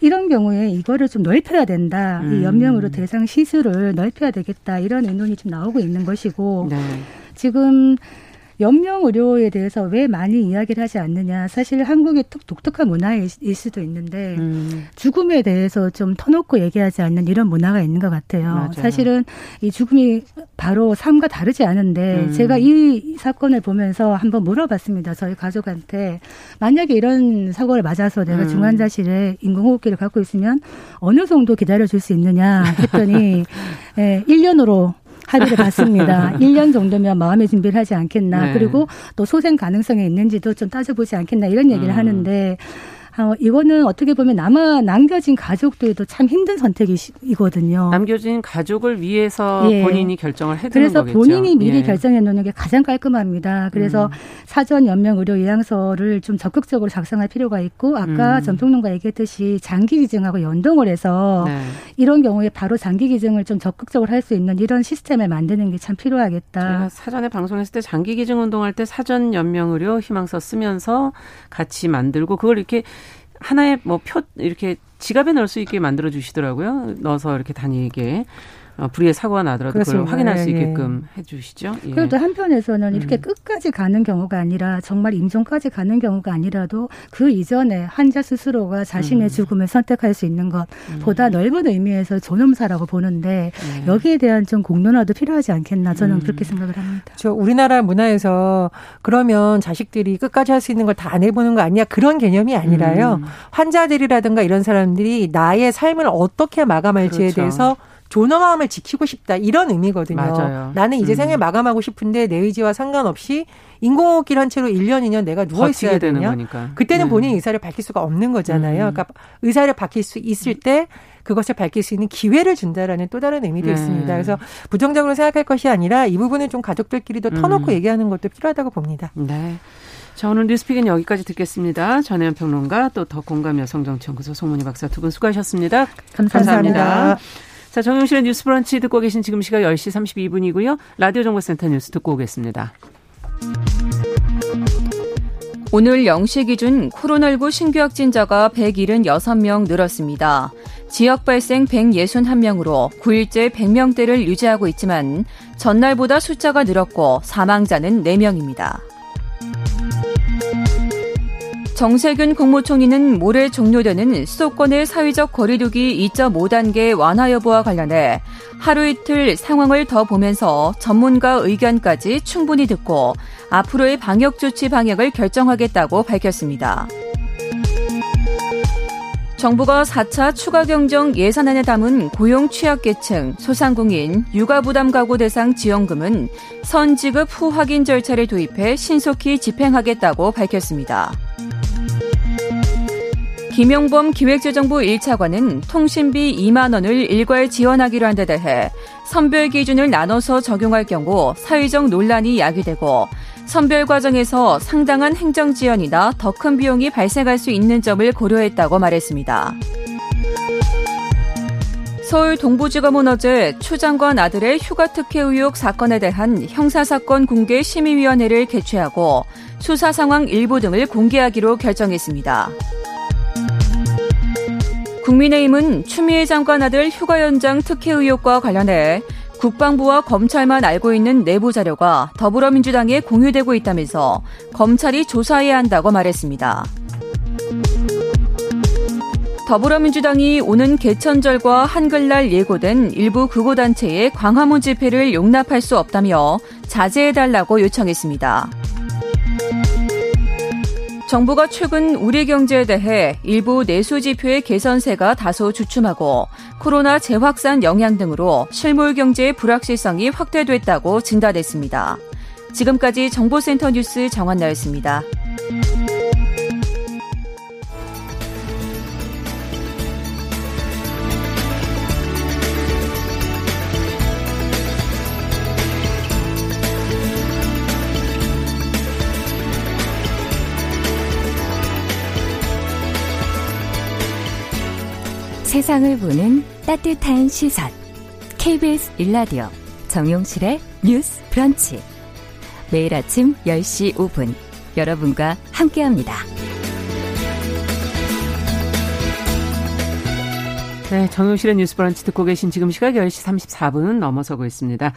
이런 경우에 이거를 좀 넓혀야 된다. 이 음. 연명으로 대상 시술을 넓혀야 되겠다. 이런 의논이 좀 나오고 있는 것이고 네. 지금 연명 의료에 대해서 왜 많이 이야기를 하지 않느냐. 사실 한국의 독특한 문화일 수도 있는데 음. 죽음에 대해서 좀 터놓고 얘기하지 않는 이런 문화가 있는 것 같아요. 맞아요. 사실은 이 죽음이 바로 삶과 다르지 않은데 음. 제가 이 사건을 보면서 한번 물어봤습니다. 저희 가족한테 만약에 이런 사고를 맞아서 내가 음. 중환자실에 인공호흡기를 갖고 있으면 어느 정도 기다려 줄 수 있느냐 했더니 예, 1년으로 합의를 봤습니다. 1년 정도면 마음의 준비를 하지 않겠나. 네. 그리고 또 소생 가능성이 있는지도 좀 따져보지 않겠나 이런 얘기를 음. 하는데 어, 이거는 어떻게 보면 남아 남겨진 가족들도 참 힘든 선택이거든요.
남겨진 가족을 위해서 예. 본인이 결정을 해두는
그래서
거겠죠.
본인이 미리 예. 결정해 놓는 게 가장 깔끔합니다. 그래서 음. 사전 연명 의료 요양서를 좀 적극적으로 작성할 필요가 있고 아까 음. 전평론가 얘기했듯이 장기 기증하고 연동을 해서 네. 이런 경우에 바로 장기 기증을 좀 적극적으로 할 수 있는 이런 시스템을 만드는 게 참 필요하겠다.
사전에 방송했을 때 장기 기증 운동할 때 사전 연명 의료 희망서 쓰면서 같이 만들고 그걸 이렇게 하나의 뭐 표 이렇게 지갑에 넣을 수 있게 만들어 주시더라고요. 넣어서 이렇게 다니게. 어, 불의의 사고가 나더라도 그렇습니다. 그걸 확인할 수 예, 예. 있게끔 예. 해주시죠.
예. 그래도 한편에서는 이렇게 음. 끝까지 가는 경우가 아니라 정말 임종까지 가는 경우가 아니라도 그 이전에 환자 스스로가 자신의 음. 죽음을 선택할 수 있는 것보다 음. 넓은 의미에서 존엄사라고 보는데 네. 여기에 대한 좀 공론화도 필요하지 않겠나 저는 음. 그렇게 생각을 합니다.
저 우리나라 문화에서 그러면 자식들이 끝까지 할 수 있는 걸 다 안 해보는 거 아니야 그런 개념이 아니라요. 음. 환자들이라든가 이런 사람들이 나의 삶을 어떻게 마감할지에 그렇죠. 대해서 존엄함을 지키고 싶다 이런 의미거든요. 맞아요. 나는 이제 음. 생을 마감하고 싶은데 내 의지와 상관없이 인공호흡기를 한 채로 1년, 2년 내가 누워 있어야 되는 거니까. 그때는 네. 본인 의사를 밝힐 수가 없는 거잖아요. 음. 그러니까 의사를 밝힐 수 있을 때 그것을 밝힐 수 있는 기회를 준다라는 또 다른 의미도 네. 있습니다. 그래서 부정적으로 생각할 것이 아니라 이 부분을 좀 가족들끼리도 터놓고 음. 얘기하는 것도 필요하다고 봅니다.
네. 자, 오늘 뉴스픽은 여기까지 듣겠습니다. 전혜연 평론가 또 더 공감 여성정치연구소 송문희 박사 두 분 수고하셨습니다.
감사합니다. 감사합니다.
자, 정용실의 뉴스 브런치 듣고 계신 지금 시각 10시 32분이고요. 라디오 정보센터 뉴스 듣고 오겠습니다.
오늘 0시 기준 코로나19 신규 확진자가 176명 늘었습니다. 지역 발생 161명으로 9일째 100명대를 유지하고 있지만 전날보다 숫자가 늘었고 사망자는 4명입니다. 정세균 국무총리는 모레 종료되는 수도권의 사회적 거리두기 2.5단계 완화 여부와 관련해 하루 이틀 상황을 더 보면서 전문가 의견까지 충분히 듣고 앞으로의 방역 조치 방향을 결정하겠다고 밝혔습니다. 정부가 4차 추가 경정 예산안에 담은 고용 취약계층, 소상공인, 육아부담 가구 대상 지원금은 선지급 후 확인 절차를 도입해 신속히 집행하겠다고 밝혔습니다. 김용범 기획재정부 1차관은 통신비 2만 원을 일괄 지원하기로 한 데 대해 선별 기준을 나눠서 적용할 경우 사회적 논란이 야기되고 선별 과정에서 상당한 행정 지연이나 더 큰 비용이 발생할 수 있는 점을 고려했다고 말했습니다. 서울 동부지검은 어제 추 장관 아들의 휴가 특혜 의혹 사건에 대한 형사사건 공개 심의위원회를 개최하고 수사 상황 일부 등을 공개하기로 결정했습니다. 국민의힘은 추미애 장관 아들 휴가 연장 특혜 의혹과 관련해 국방부와 검찰만 알고 있는 내부 자료가 더불어민주당에 공유되고 있다면서 검찰이 조사해야 한다고 말했습니다. 더불어민주당이 오는 개천절과 한글날 예고된 일부 극우단체의 광화문 집회를 용납할 수 없다며 자제해달라고 요청했습니다. 정부가 최근 우리 경제에 대해 일부 내수 지표의 개선세가 다소 주춤하고 코로나 재확산 영향 등으로 실물 경제의 불확실성이 확대됐다고 진단했습니다. 지금까지 정보센터 뉴스 정한나였습니다. 세상을 보는 따뜻한 시선. KBS 일라디오 정용실의 뉴스 브런치. 매일 아침 10시 5분 여러분과 함께합니다.
네, 정용실의 뉴스 브런치 듣고 계신 지금 시각 10시 34분 넘어서고 있습니다.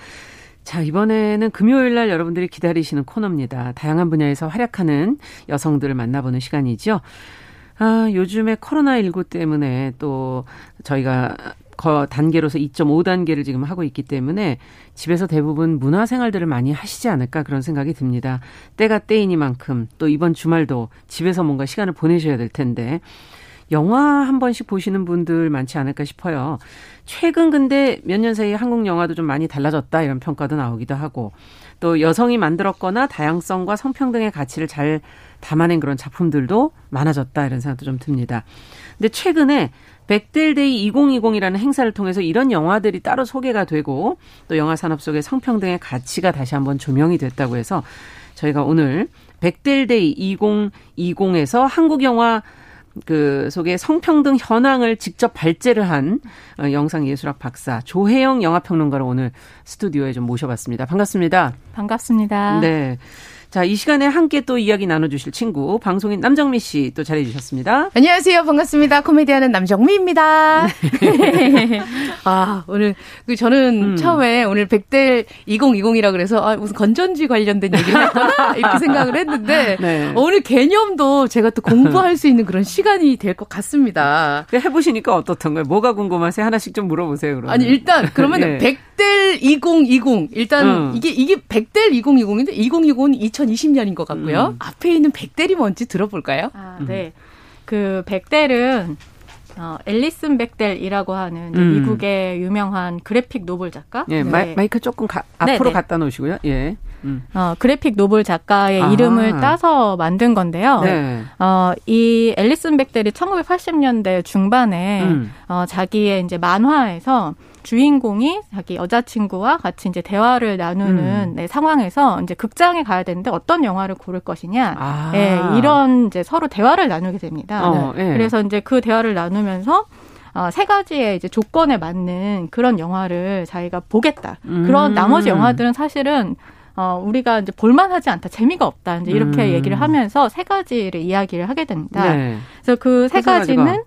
자, 이번에는 금요일 날 여러분들이 기다리시는 코너입니다. 다양한 분야에서 활약하는 여성들을 만나보는 시간이죠. 아, 요즘에 코로나19 때문에 또 저희가 거 단계로서 2.5단계를 지금 하고 있기 때문에 집에서 대부분 문화 생활들을 많이 하시지 않을까 그런 생각이 듭니다. 때가 때이니만큼 또 이번 주말도 집에서 뭔가 시간을 보내셔야 될 텐데 영화 한 번씩 보시는 분들 많지 않을까 싶어요. 최근 근데 몇 년 사이에 한국 영화도 좀 많이 달라졌다 이런 평가도 나오기도 하고 또 여성이 만들었거나 다양성과 성평등의 가치를 잘 담아낸 그런 작품들도 많아졌다 이런 생각도 좀 듭니다. 근데 최근에 벡델데이 2020이라는 행사를 통해서 이런 영화들이 따로 소개가 되고 또 영화 산업 속의 성평등의 가치가 다시 한번 조명이 됐다고 해서 저희가 오늘 벡델데이 2020에서 한국 영화 그 속에 성평등 현황을 직접 발제를 한 어, 영상예술학 박사 조혜영 영화평론가를 오늘 스튜디오에 좀 모셔봤습니다. 반갑습니다.
반갑습니다.
네. 자, 이 시간에 함께 또 이야기 나눠주실 친구, 방송인 남정미 씨 또 잘해주셨습니다.
안녕하세요. 반갑습니다. 코미디하는 남정미입니다. 네. 아, 오늘, 그 저는 음. 처음에 오늘 백델 2020이라 그래서, 아, 무슨 건전지 관련된 얘기를 했구나, 이렇게 생각을 했는데, 네. 오늘 개념도 제가 또 공부할 수 있는 그런 시간이 될 것 같습니다.
해보시니까 어떻던가요? 뭐가 궁금하세요? 하나씩 좀 물어보세요, 그러면.
아니, 일단, 그러면 네. 백델 2020. 일단, 음. 이게, 이게 백델 2020인데, 2020은 2000 2020년인 것 같고요. 음. 앞에 있는 백델이 뭔지 들어볼까요?
아, 네. 그 벡델은 어, 앨리슨 벡델이라고 하는 음. 미국의 유명한 graphic novel 작가.
예, 네. 마이, 크 조금 가, 앞으로 네네. 갖다 놓으시고요. 예.
음. 어, graphic novel 작가의 아. 이름을 따서 만든 건데요. 네. 어, 이 앨리슨 벡델이 1980년대 중반에 음. 어, 자기의 이제 만화에서 주인공이 자기 여자친구와 같이 이제 대화를 나누는 음. 네, 상황에서 이제 극장에 가야 되는데 어떤 영화를 고를 것이냐. 아. 네, 이런 이제 서로 대화를 나누게 됩니다. 어, 네. 그래서 이제 그 대화를 나누면서 어, 세 가지의 이제 조건에 맞는 그런 영화를 자기가 보겠다. 음. 그런 나머지 영화들은 사실은 어, 우리가 이제 볼만하지 않다, 재미가 없다, 이제 이렇게 음. 얘기를 하면서 세 가지를 이야기를 하게 됩니다. 네. 그래서 그 세 가지는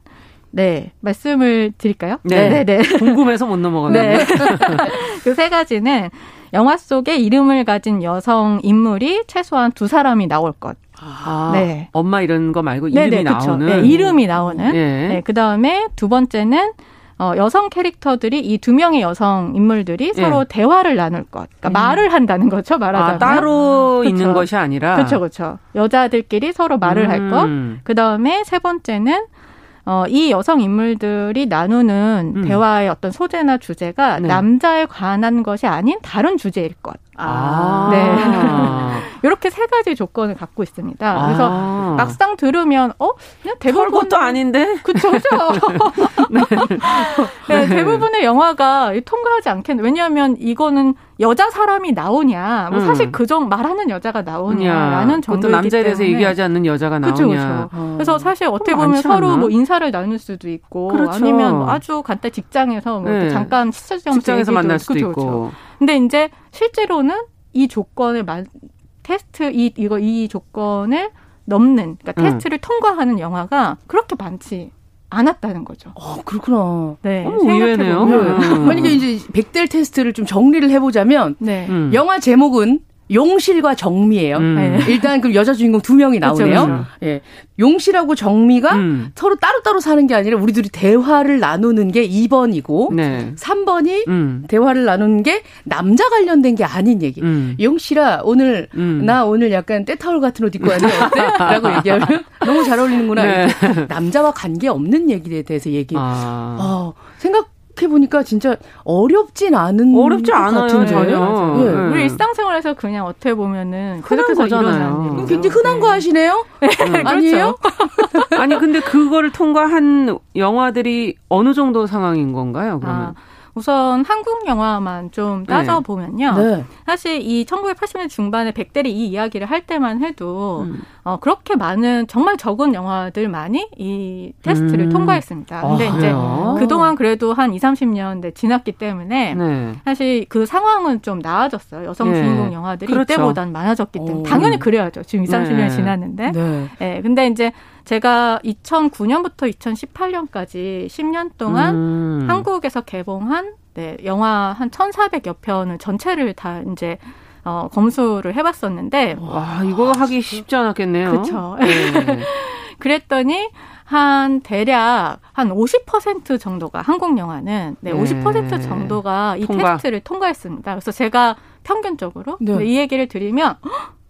네, 말씀을 드릴까요?
네, 네, 네. 궁금해서 못 넘어가는데. 네.
그 세 가지는 영화 속에 이름을 가진 여성 인물이 최소한 두 사람이 나올 것.
아, 네. 엄마 이런 거 말고 이름이 네네, 나오는.
네, 이름이 나오는. 네. 네. 그 다음에 두 번째는 어, 여성 캐릭터들이 이 두 명의 여성 인물들이 네. 서로 대화를 나눌 것. 그러니까 음. 말을 한다는 거죠, 말하자면.
아, 따로 그쵸. 있는 것이 아니라.
그렇죠, 그렇죠. 여자들끼리 서로 말을 음. 할 것. 그 다음에 세 번째는 어, 이 여성 인물들이 나누는 음. 대화의 어떤 소재나 주제가 네. 남자에 관한 것이 아닌 다른 주제일 것.
아.
네. 이렇게 세 가지 조건을 갖고 있습니다. 그래서 아. 막상 들으면 어 그냥 대부분
것도 아닌데.
그쵸 그쵸. 네. 네. 대부분의 영화가 통과하지 않겠네. 왜냐하면 이거는 여자 사람이 나오냐, 뭐 음. 사실 그정 말하는 여자가 나오냐라는 정도
남자에 대해서 얘기하지 않는 여자가 나오냐. 그쵸, 그쵸.
어. 그래서 사실 어떻게 보면 서로 뭐 인사를 나눌 수도 있고, 그렇죠. 아니면 뭐 아주 간단 직장에서 뭐 네. 잠깐
직장에서 만날 수도 그쵸, 있고.
근데 이제 실제로는 이 조건을 만, 테스트 이 이거 이 조건을 넘는 그러니까 음. 테스트를 통과하는 영화가 그렇게 많지 않았다는 거죠.
어, 그렇구나.
네. 어, 의외네요. 음.
만약에 이제 백델 테스트를 좀 정리를 해보자면, 네. 음. 영화 제목은 용실과 정미예요. 음. 네. 일단 그 여자 주인공 두 명이 나오네요. 그렇죠, 예. 용실하고 정미가 음. 서로 따로따로 사는 게 아니라 우리 들이 대화를 나누는 게 2번이고 네. 3번이 음. 대화를 나누는 게 남자 관련된 게 아닌 얘기. 음. 용실아 오늘 음. 나 오늘 약간 때타올 같은 옷 입고 왔는데 어때? 라고 얘기하면 너무 잘 어울리는구나. 네. 남자와 관계 없는 얘기에 대해서 얘기. 아. 어, 생각 생각해 보니까 진짜 어렵진 않은
어렵지 않아요
전혀. 네. 네. 우리 일상생활에서 그냥 어떻게 보면은
그렇게 거잖아요.
굉장히 흔한 네. 거 하시네요. 네. 그렇죠. 아니에요?
아니 근데 그거를 통과한 영화들이 어느 정도 상황인 건가요? 그러면? 아.
우선 한국 영화만 좀 네. 따져보면요. 네. 사실 이 1980년 중반에 백대리 이 이야기를 할 때만 해도 음. 어, 그렇게 많은 정말 적은 영화들많이 이 테스트를 음. 통과했습니다. 근데 아, 이제? 그동안 그래도 한 2, 30년 지났기 때문에 네. 사실 그 상황은 좀 나아졌어요. 여성 네. 주인공 영화들이 그렇죠. 이때보단 많아졌기 때문에 오. 당연히 그래야죠. 지금 2, 30년 지났는데. 네. 네. 근데 이제 제가 2009년부터 2018년까지 10년 동안 음. 한국에서 개봉한 네, 영화 한 1,400여 편을 전체를 다 이제 어, 검수를 해봤었는데.
와, 이거 하기 쉽지 않았겠네요.
그렇죠. 네. 그랬더니 한 대략 한 50% 정도가 한국 영화는 네, 50% 정도가 이 통과. 테스트를 통과했습니다. 그래서 제가 평균적으로 네. 이 얘기를 드리면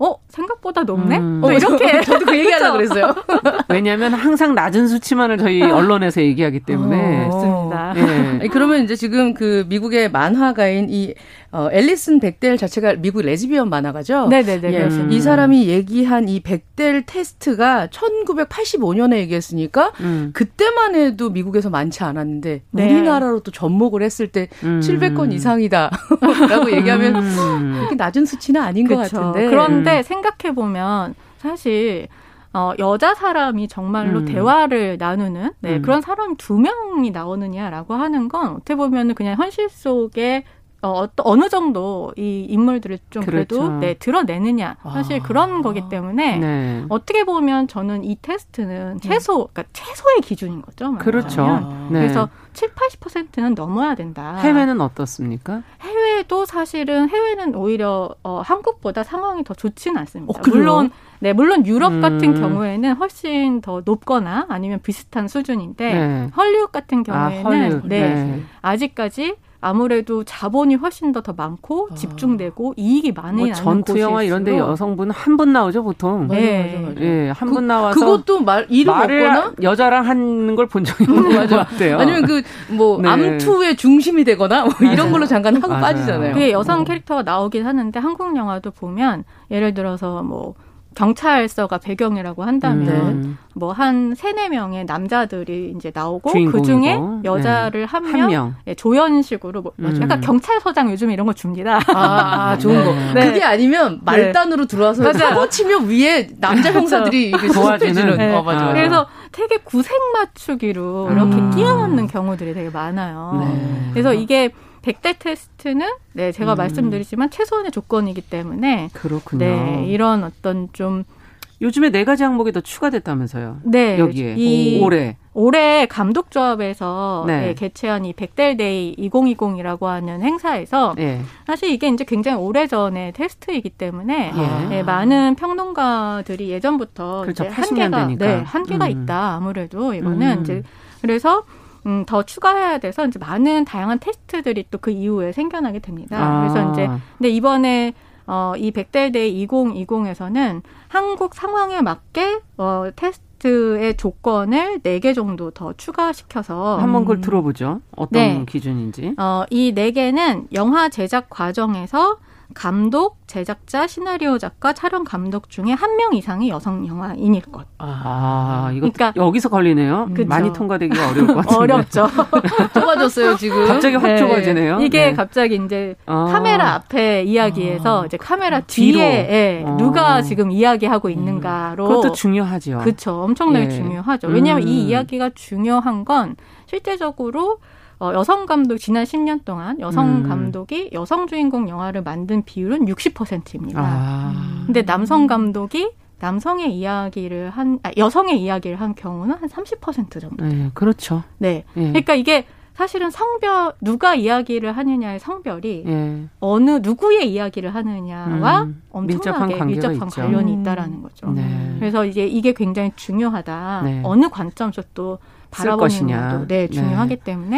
어 생각보다 높네. 음. 어 이렇게
저도 그 얘기하려고 그랬어요.
왜냐하면 항상 낮은 수치만을 저희 언론에서 얘기하기 때문에.
어, 맞습니다.
네. 그러면 이제 지금 그 미국의 만화가인 이 어, 앨리슨 백델 자체가 미국 레즈비언 만화가죠.
네네네. 예.
음. 이 사람이 얘기한 이 백델 테스트가 1985년에 얘기했으니까 음. 그때만 해도 미국에서 많지 않았는데 네. 우리나라로 또 접목을 했을 때 음. 700건 이상이다라고 얘기하면 음. 그렇게 낮은 수치는 아닌 그쵸. 것 같은데.
그런데 생각해 보면 사실 어, 여자 사람이 정말로 음. 대화를 나누는 네, 음. 그런 사람 두 명이 나오느냐라고 하는 건 어떻게 보면 은 그냥 현실 속에 어, 어느 정도 이 인물들을 좀 그렇죠. 그래도 네, 드러내느냐. 사실 아. 그런 거기 때문에 네. 어떻게 보면 저는 이 테스트는 최소, 그러니까 최소의 기준인 거죠.
그렇죠.
네. 그래서 7, 80%는 넘어야 된다.
해외는 어떻습니까?
해외도 사실은 해외는 오히려 어, 한국보다 상황이 더 좋지는 않습니다. 어, 물론 네, 물론 유럽 음. 같은 경우에는 훨씬 더 높거나 아니면 비슷한 수준인데 네. 헐리우드 같은 아, 경우에는 아. 네, 네. 아직까지 아무래도 자본이 훨씬 더 더 많고 아. 집중되고 이익이 많이 뭐
전투 영화 이런데 여성분 한 분 나오죠 보통.
네,
맞아, 맞아. 예, 한분 그, 나와서
그것도 말 이름 없거나
여자랑 하는 걸 본 적이 없는 것 같아요.
아니면 그뭐 네. 암투의 중심이 되거나 뭐 이런 걸로 잠깐 하고 맞아요. 빠지잖아요.
그게 여성 어. 캐릭터가 나오긴 하는데 한국 영화도 보면 예를 들어서 뭐 경찰서가 배경이라고 한다면 음. 뭐한 세네 명의 남자들이 이제 나오고 그 중에 여자를 네. 한, 명, 명. 네, 조연식으로 뭐 음. 약간 경찰서장 요즘 이런 거 줍니다.
아, 아 좋은 거. 네. 그게 아니면 말단으로 들어와서 사고 치면 위에 남자 형사들이 도와주는. 네. 어, 맞아.
그래서 되게 구색 맞추기로 이렇게 음. 끼어넣는 경우들이 되게 많아요. 네. 그래서 이게 벡델 테스트는 네 제가 음. 말씀드리지만 최소한의 조건이기 때문에
그렇군요.
네 이런 어떤 좀
요즘에 네 가지 항목이 더 추가됐다면서요.
네.
여기에 이, 올해
올해 감독조합에서 네. 네, 개최한 이 벡델데이 2020이라고 하는 행사에서 네. 사실 이게 이제 굉장히 오래 전의 테스트이기 때문에 아. 네, 많은 평론가들이 예전부터
그렇죠. 이제
한계가 네, 한계가 음. 있다. 아무래도 이거는 음. 이제 그래서 음, 더 추가해야 돼서 이제 많은 다양한 테스트들이 또 그 이후에 생겨나게 됩니다. 아. 그래서 이제 근데 이번에 어, 이 백달대이 2020에서는 한국 상황에 맞게 어, 테스트의 조건을 4개 정도 더 추가시켜서
한번 그걸 들어보죠. 어떤 네. 기준인지.
어, 이 4개는 영화 제작 과정에서 감독, 제작자, 시나리오 작가, 촬영 감독 중에 한 명 이상이 여성 영화인일 것.
아, 이거 그러니까 여기서 걸리네요. 그쵸. 많이 통과되기가 어려울 것 같은데.
어렵죠.
좁아졌어요 지금.
갑자기 확 네. 좁아지네요.
이게 네. 갑자기 이제 아. 카메라 앞에 이야기에서 아. 이제 카메라 뒤에 예, 아. 누가 지금 이야기하고 있는가로.
음. 그것도 중요하죠.
그렇죠. 엄청나게 네. 중요하죠. 왜냐하면 음. 이 이야기가 중요한 건 실제적으로 어, 여성 감독 지난 10년 동안 여성 음. 감독이 여성 주인공 영화를 만든 비율은 60%입니다. 아. 근데 남성 감독이 남성의 이야기를 한 아, 여성의 이야기를 한 경우는 한 30% 정도.
네, 그렇죠.
네. 네. 그러니까 이게 사실은 성별 누가 이야기를 하느냐의 성별이 예. 어느 누구의 이야기를 하느냐와 음, 엄청나게 밀접한, 관련이 있다라는 거죠. 네. 그래서 이제 이게 굉장히 중요하다. 네. 어느 관점에서 또 바라보는 것도 네, 중요하기 네. 때문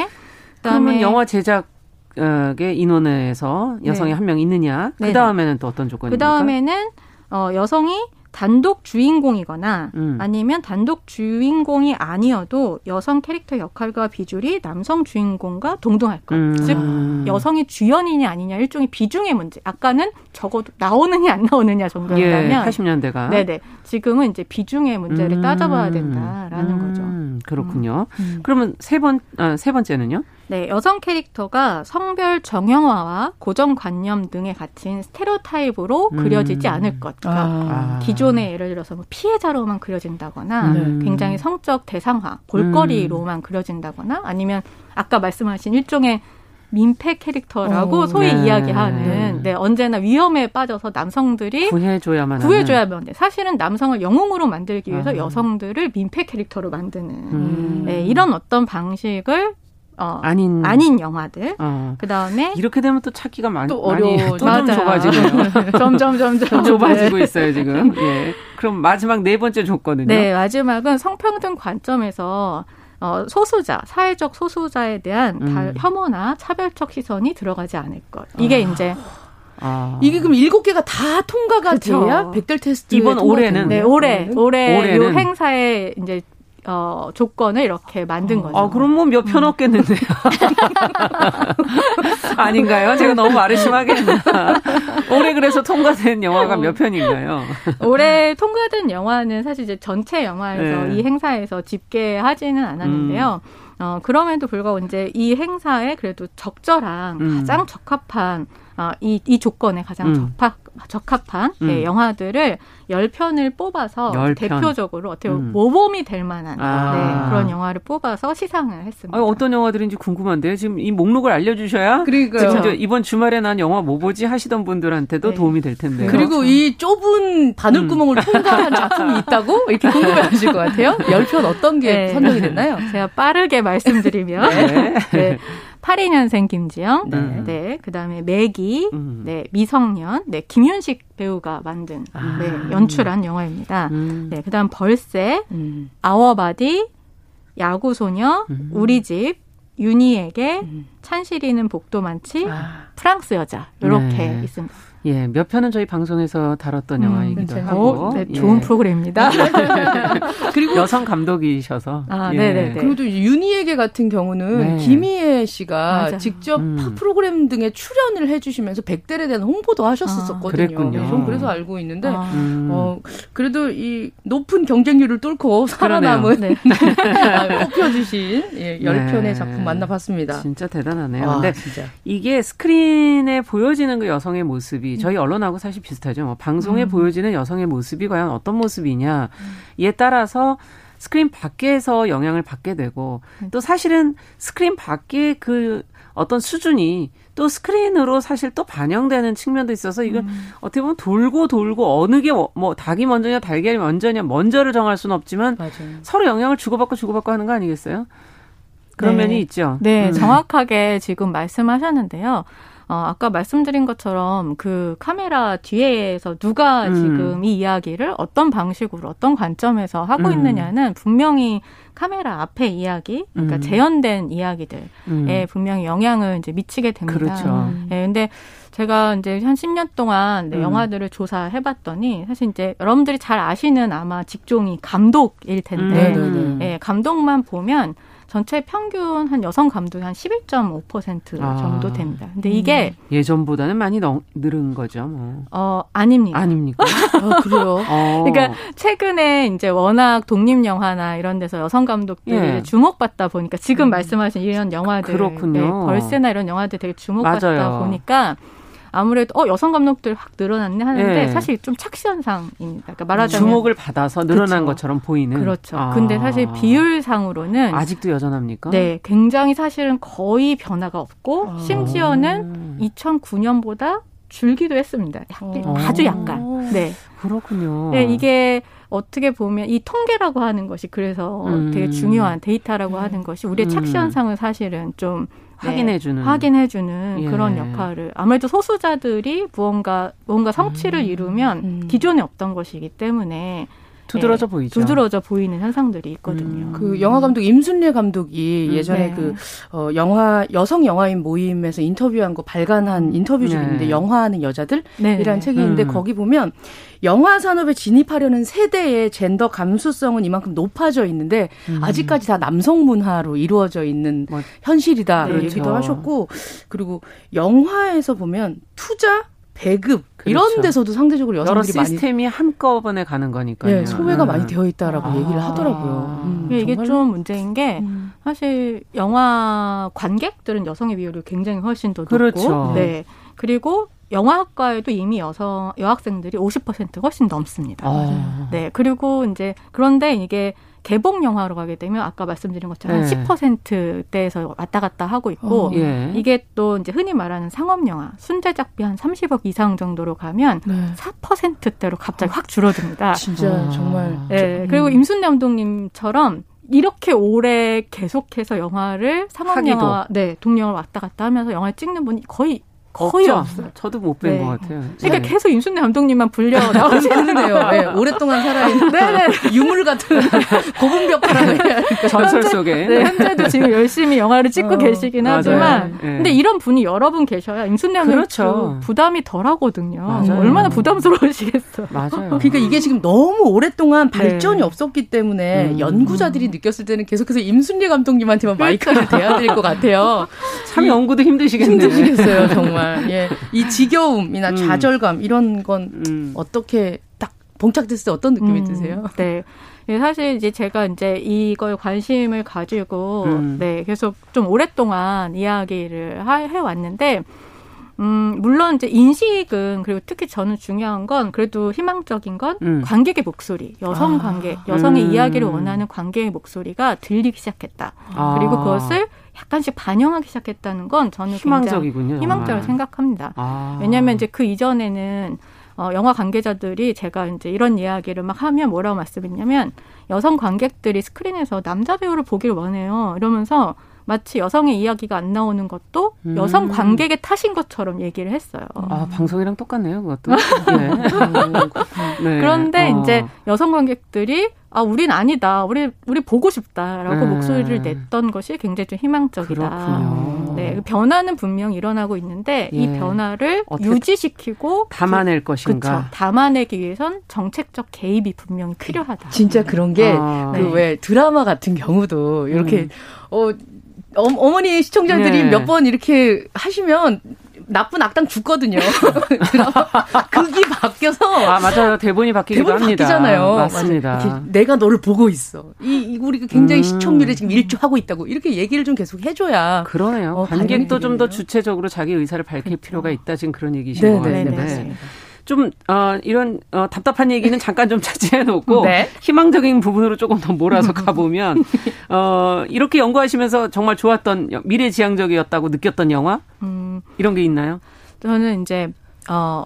에
그러면 영화 제작 의 인원에서 여성이 네. 한명 있느냐? 그 다음에는 또 어떤 조건입니까?
그 다음에는 어, 여성이 단독 주인공이거나 음. 아니면 단독 주인공이 아니어도 여성 캐릭터 역할과 비율이 남성 주인공과 동등할 것. 음. 즉 여성이 주연이냐 아니냐 일종의 비중의 문제. 아까는 적어도 나오느냐 안 나오느냐 정도였다면
예, 80년대가
네네 지금은 이제 비중의 문제를 음. 따져봐야 된다라는 음. 거죠.
그렇군요. 음. 그러면 세번세 아, 번째는요?
네, 여성 캐릭터가 성별 정형화와 고정관념 등에 갇힌 스테레오타입으로 음. 그려지지 않을 것. 그러니까 아. 기존에 예를 들어서 뭐 피해자로만 그려진다거나 음. 굉장히 성적 대상화, 볼거리로만 음. 그려진다거나 아니면 아까 말씀하신 일종의 민폐 캐릭터라고 오, 소위 네. 이야기하는 네 언제나 위험에 빠져서 남성들이
구해줘야만
구해줘야만 돼 사실은 남성을 영웅으로 만들기 위해서 아. 여성들을 민폐 캐릭터로 만드는 음. 네, 이런 어떤 방식을 어, 아닌 아닌 영화들. 어. 그다음에
이렇게 되면 또 찾기가 많, 또 어려워. 또좀 좁아지네요.
점점 점점
좁아지고 네. 있어요, 지금. 예. 그럼 마지막 네 번째 조건은요?
네, 마지막은 성평등 관점에서 어, 소수자, 사회적 소수자에 대한 음. 혐오나 차별적 시선이 들어가지 않을 것. 이게 아. 이제
아. 이게 그럼 일곱 개가 다 통과가 그쵸. 돼야 백달 테스트
이번 올해는
네, 올해 올해 올해는. 요 행사에 이제 어, 조건을 이렇게 만든 거죠.
아, 그럼 뭐 몇 편 없겠는데요. 아닌가요? 제가 너무 말을 심하게 했나. 올해 그래서 통과된 영화가 몇 편인가요?
올해 통과된 영화는 사실 이제 전체 영화에서 네. 이 행사에서 집계하지는 않았는데요. 음. 어, 그럼에도 불구하고 이제 이 행사에 그래도 적절한 음. 가장 적합한 어, 이, 이 조건에 가장 음. 적합, 적합한 음. 네, 영화들을 열편을 뽑아서 10편. 대표적으로 어떻게 음. 모범이 될 만한 아. 네, 그런 영화를 뽑아서 시상을 했습니다.
아니, 어떤 영화들인지 궁금한데요. 지금 이 목록을 알려주셔야 그러니까요. 지금 이번 주말에 난 영화 뭐 보지 하시던 분들한테도 네. 도움이 될 텐데.
그리고 그렇죠. 이 좁은 바늘구멍을 음. 통과한 작품이 있다고 이렇게 궁금해하실 것 같아요. 열 편 어떤 게 네. 선정이 됐나요?
제가 빠르게 말씀드리면 네. 네. 82년생 김지영, 네, 네 그다음에 매기, 음. 네, 미성년, 네, 김윤식 배우가 만든 아. 네, 연출한 영화입니다. 음. 네, 그다음 벌새, 음. 아워바디, 야구소녀, 음. 우리 집, 윤희에게, 음. 찬실이는 복도 많지, 아. 프랑스 여자 이렇게 네. 있습니다.
예, 몇 편은 저희 방송에서 다뤘던 음, 영화이기도 하고.
어, 네, 좋은 예. 프로그램입니다.
그리고 여성 감독이셔서.
아, 예. 네네. 그리고 또 윤희에게 같은 경우는 네. 김희애 씨가 맞아. 직접 음. 프로그램 등에 출연을 해주시면서 백델에 대한 홍보도 하셨었거든요. 아, 네, 그래서 알고 있는데, 아. 어, 그래도 이 높은 경쟁률을 뚫고 살아남은 네. 아, 꼽혀주신 예, 10편의 작품 만나봤습니다.
진짜 대단하네요. 아, 근데 진짜. 이게 스크린에 보여지는 그 여성의 모습이 모습이 저희 언론하고 사실 비슷하죠. 뭐 방송에 음. 보여지는 여성의 모습이 과연 어떤 모습이냐 이에 따라서 스크린 밖에서 영향을 받게 되고 또 사실은 스크린 밖에 그 어떤 수준이 또 스크린으로 사실 또 반영되는 측면도 있어서 이건 음. 어떻게 보면 돌고 돌고 어느 게 뭐 닭이 먼저냐 달걀이 먼저냐 먼저를 정할 수는 없지만 맞아요. 서로 영향을 주고받고 주고받고 하는 거 아니겠어요? 그런 네. 면이 있죠.
네, 음. 정확하게 지금 말씀하셨는데요. 어, 아까 말씀드린 것처럼 그 카메라 뒤에서 누가 음. 지금 이 이야기를 어떤 방식으로 어떤 관점에서 하고 음. 있느냐는 분명히 카메라 앞의 이야기, 그러니까 음. 재현된 이야기들에 음. 분명히 영향을 이제 미치게 됩니다. 그렇죠. 네, 근데 제가 이제 한 10년 동안 네, 음. 영화들을 조사해 봤더니 사실 이제 여러분들이 잘 아시는 아마 직종이 감독일 텐데, 음. 네, 감독만 보면 전체 평균 한 여성 감독이 한 11.5% 아. 정도 됩니다. 근데 이게
음. 예전보다는 많이 너, 늘은 거죠. 뭐.
어 아닙니다.
아닙니까?
어, 그래요. 어.
그러니까 최근에 이제 워낙 독립 영화나 이런 데서 여성 감독들이 예. 주목받다 보니까 지금 음. 말씀하신 이런 영화들,
그렇군요. 네,
벌새나 이런 영화들 되게 주목받다 맞아요. 보니까. 아무래도 어 여성 감독들 확 늘어났네 하는데 네. 사실 좀 착시 현상입니다. 그러니까
말하자면 주목을 받아서 늘어난 그렇죠. 것처럼 보이는.
그렇죠. 아. 근데 사실 비율상으로는
아직도 여전합니까?
네, 굉장히 사실은 거의 변화가 없고 아. 심지어는 2009년보다 줄기도 했습니다. 약, 어. 아주 약간. 네.
그렇군요.
네, 이게 어떻게 보면 이 통계라고 하는 것이 그래서 음. 되게 중요한 데이터라고 음. 하는 것이 우리의 착시 현상을 사실은 좀
확인해주는
네, 확인해주는 예. 그런 역할을 아무래도 소수자들이 무언가 뭔가 성취를 음. 이루면 음. 기존에 없던 것이기 때문에
두드러져 네, 보이죠.
두드러져 보이는 현상들이 있거든요.
음. 그 영화 감독 임순례 감독이 음. 예전에 네. 그 어, 영화 여성 영화인 모임에서 인터뷰한 거 발간한 인터뷰집인데 네. 영화하는 여자들이라는 네. 책이 있는데 음. 거기 보면 영화 산업에 진입하려는 세대의 젠더 감수성은 이만큼 높아져 있는데 음. 아직까지 다 남성 문화로 이루어져 있는 뭐, 현실이다 네, 얘기도 그렇죠. 하셨고 그리고 영화에서 보면 투자 배급 그렇죠. 이런 데서도 상대적으로 여성들이
여러 시스템이 많이 한꺼번에 가는 거니까요.
네, 소외가 음. 많이 되어 있다라고 아. 얘기를 하더라고요.
음, 이게 정말로? 좀 문제인 게 음. 사실 영화 관객들은 여성의 비율이 굉장히 훨씬 더 높고, 그렇죠. 네 그리고 영화학과에도 이미 여성 여학생들이 50% 훨씬 넘습니다. 아. 네 그리고 이제 그런데 이게 개봉 영화로 가게 되면 아까 말씀드린 것처럼 네. 한 10%대에서 왔다 갔다 하고 있고 어, 예. 이게 또 이제 흔히 말하는 상업 영화 순제작비 한 30억 이상 정도로 가면 네. 4%대로 갑자기 확 줄어듭니다.
진짜 아. 정말.
네. 그리고 임순례 감독님처럼 이렇게 오래 계속해서 영화를 상업 영화, 네, 동영을 왔다 갔다 하면서 영화를 찍는 분이 거의 거의. 없어요.
저도 못 뵌것 네. 같아요.
그러니까 네. 계속 임순례 감독님만 불려 나오시는데요.
네, 오랫동안 살아있는 네네. 유물 같은 고분벽화라고 해야
전설 속에.
네, 현재도 지금 열심히 영화를 찍고 어, 계시긴 하지만 네. 근데 이런 분이 여러 분 계셔야 임순례 감독님 그렇죠. 부담이 덜하거든요. 맞아요. 얼마나 부담스러우시겠어.
맞아요.
그러니까 이게 지금 너무 오랫동안 네. 발전이 없었기 때문에 음. 연구자들이 느꼈을 때는 계속해서 임순례 감독님한테만 마이크를 대야 될 것 같아요.
참 연구도 힘드시겠네요.
힘드시겠어요, 정말. 정말 예. 이 지겨움이나 음. 좌절감 이런 건 음. 어떻게 딱 봉착됐을 때 어떤 느낌이 음. 드세요?
네. 예, 사실 이제 제가 이제 이걸 관심을 가지고 음. 네 계속 좀 오랫동안 이야기를 하, 해왔는데 음, 물론 이제 인식은 그리고 특히 저는 중요한 건 그래도 희망적인 건 음. 관객의 목소리, 여성 아. 관객, 여성의 음. 이야기를 원하는 관객의 목소리가 들리기 시작했다. 아. 그리고 그것을 약간씩 반영하기 시작했다는 건 저는 희망적이군요. 희망적으로 생각합니다. 아. 왜냐하면 이제 그 이전에는 어, 영화 관계자들이 제가 이제 이런 이야기를 막 하면 뭐라고 말씀했냐면 여성 관객들이 스크린에서 남자 배우를 보기를 원해요. 이러면서 마치 여성의 이야기가 안 나오는 것도 음. 여성 관객의 탓인 것처럼 얘기를 했어요.
아 방송이랑 똑같네요, 그것도. 네.
네. 그런데 어. 이제 여성 관객들이 아, 우린 아니다. 우리 우리 보고 싶다라고 네. 목소리를 냈던 것이 굉장히 좀 희망적이다. 그렇군요. 네, 그 변화는 분명 일어나고 있는데 예. 이 변화를 유지시키고
담아낼 것인가?
그쵸, 담아내기 위해선 정책적 개입이 분명히 필요하다.
진짜 그런 게 그왜 아. 네. 드라마 같은 경우도 이렇게 음. 어 어 머니 시청자들이 네. 몇번 이렇게 하시면 나쁜 악당 죽거든요. 극이 바뀌어서
아 맞아요 대본이 바뀌기도 대본이 합니다.
바뀌잖아요.
맞습니다.
내가 너를 보고 있어. 이, 이 우리가 굉장히 음. 시청률에 지금 일조하고 있다고 이렇게 얘기를 좀 계속 해줘야
그러네요. 어, 관객도 좀 더 주체적으로 자기 의사를 밝힐 그렇죠. 필요가 있다 지금 그런 얘기신 네, 것 네, 네, 같은데. 네, 좀 어, 이런 어, 답답한 얘기는 잠깐 좀 자제해 놓고 네. 희망적인 부분으로 조금 더 몰아서 가보면 어, 이렇게 연구하시면서 정말 좋았던 미래지향적이었다고 느꼈던 영화 음. 이런 게 있나요?
저는 이제 어,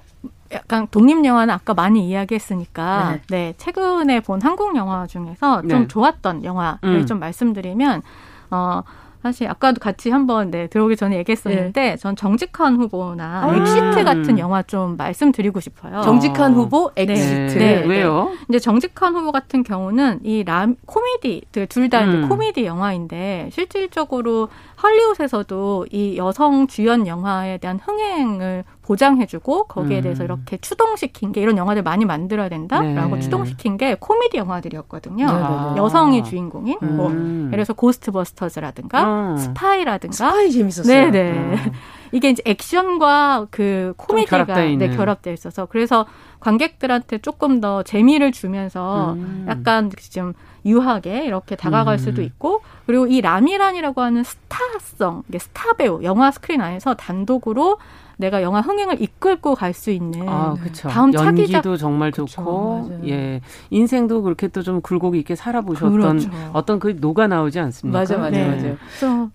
약간 독립 영화는 아까 많이 이야기했으니까 네, 네 최근에 본 한국 영화 중에서 좀 네. 좋았던 영화를 음. 좀 말씀드리면 어 사실 아까도 같이 한번 네, 들어오기 전에 얘기했었는데 네. 전 정직한 후보나 아~ 엑시트 같은 영화 좀 말씀드리고 싶어요.
정직한 어. 후보, 네. 엑시트.
네. 네. 왜요?
이제 정직한 후보 같은 경우는 이 람, 코미디, 둘다 음. 코미디 영화인데 실질적으로 헐리우드에서도 이 여성 주연 영화에 대한 흥행을 보장해주고 거기에 대해서 음. 이렇게 추동시킨 게 이런 영화들 많이 만들어야 된다라고 네. 추동시킨 게 코미디 영화들이었거든요. 네, 여성이 주인공인 음. 뭐 예를 들어서 고스트버스터즈라든가 음. 스파이라든가
스파이 재밌었어요.
네네. 음. 이게 이제 액션과 그 코미디가 네, 결합되어 있어서 그래서 관객들한테 조금 더 재미를 주면서 음. 약간 좀 유하게 이렇게 다가갈 음. 수도 있고 그리고 이 라미란이라고 하는 스타성, 스타 배우 영화 스크린 안에서 단독으로 내가 영화 흥행을 이끌고 갈 수 있는 아, 다음
연기도 차기작 정말 좋고 그쵸, 예 인생도 그렇게 또 좀 굴곡 있게 살아보셨던 그렇죠. 어떤 그 녹아 나오지 않습니까?
맞아 맞아 네. 맞아.
그래서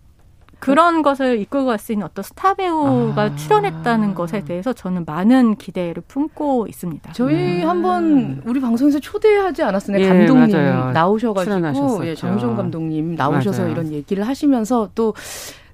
그런 것을 이끌고 갈 수 있는 어떤 스타 배우가 아. 출연했다는 것에 대해서 저는 많은 기대를 품고 있습니다.
저희 음. 한번 우리 방송에서 초대하지 않았었나요? 예, 감독님 맞아요. 나오셔가지고 예, 장유정 감독님 나오셔서 맞아요. 이런 얘기를 하시면서 또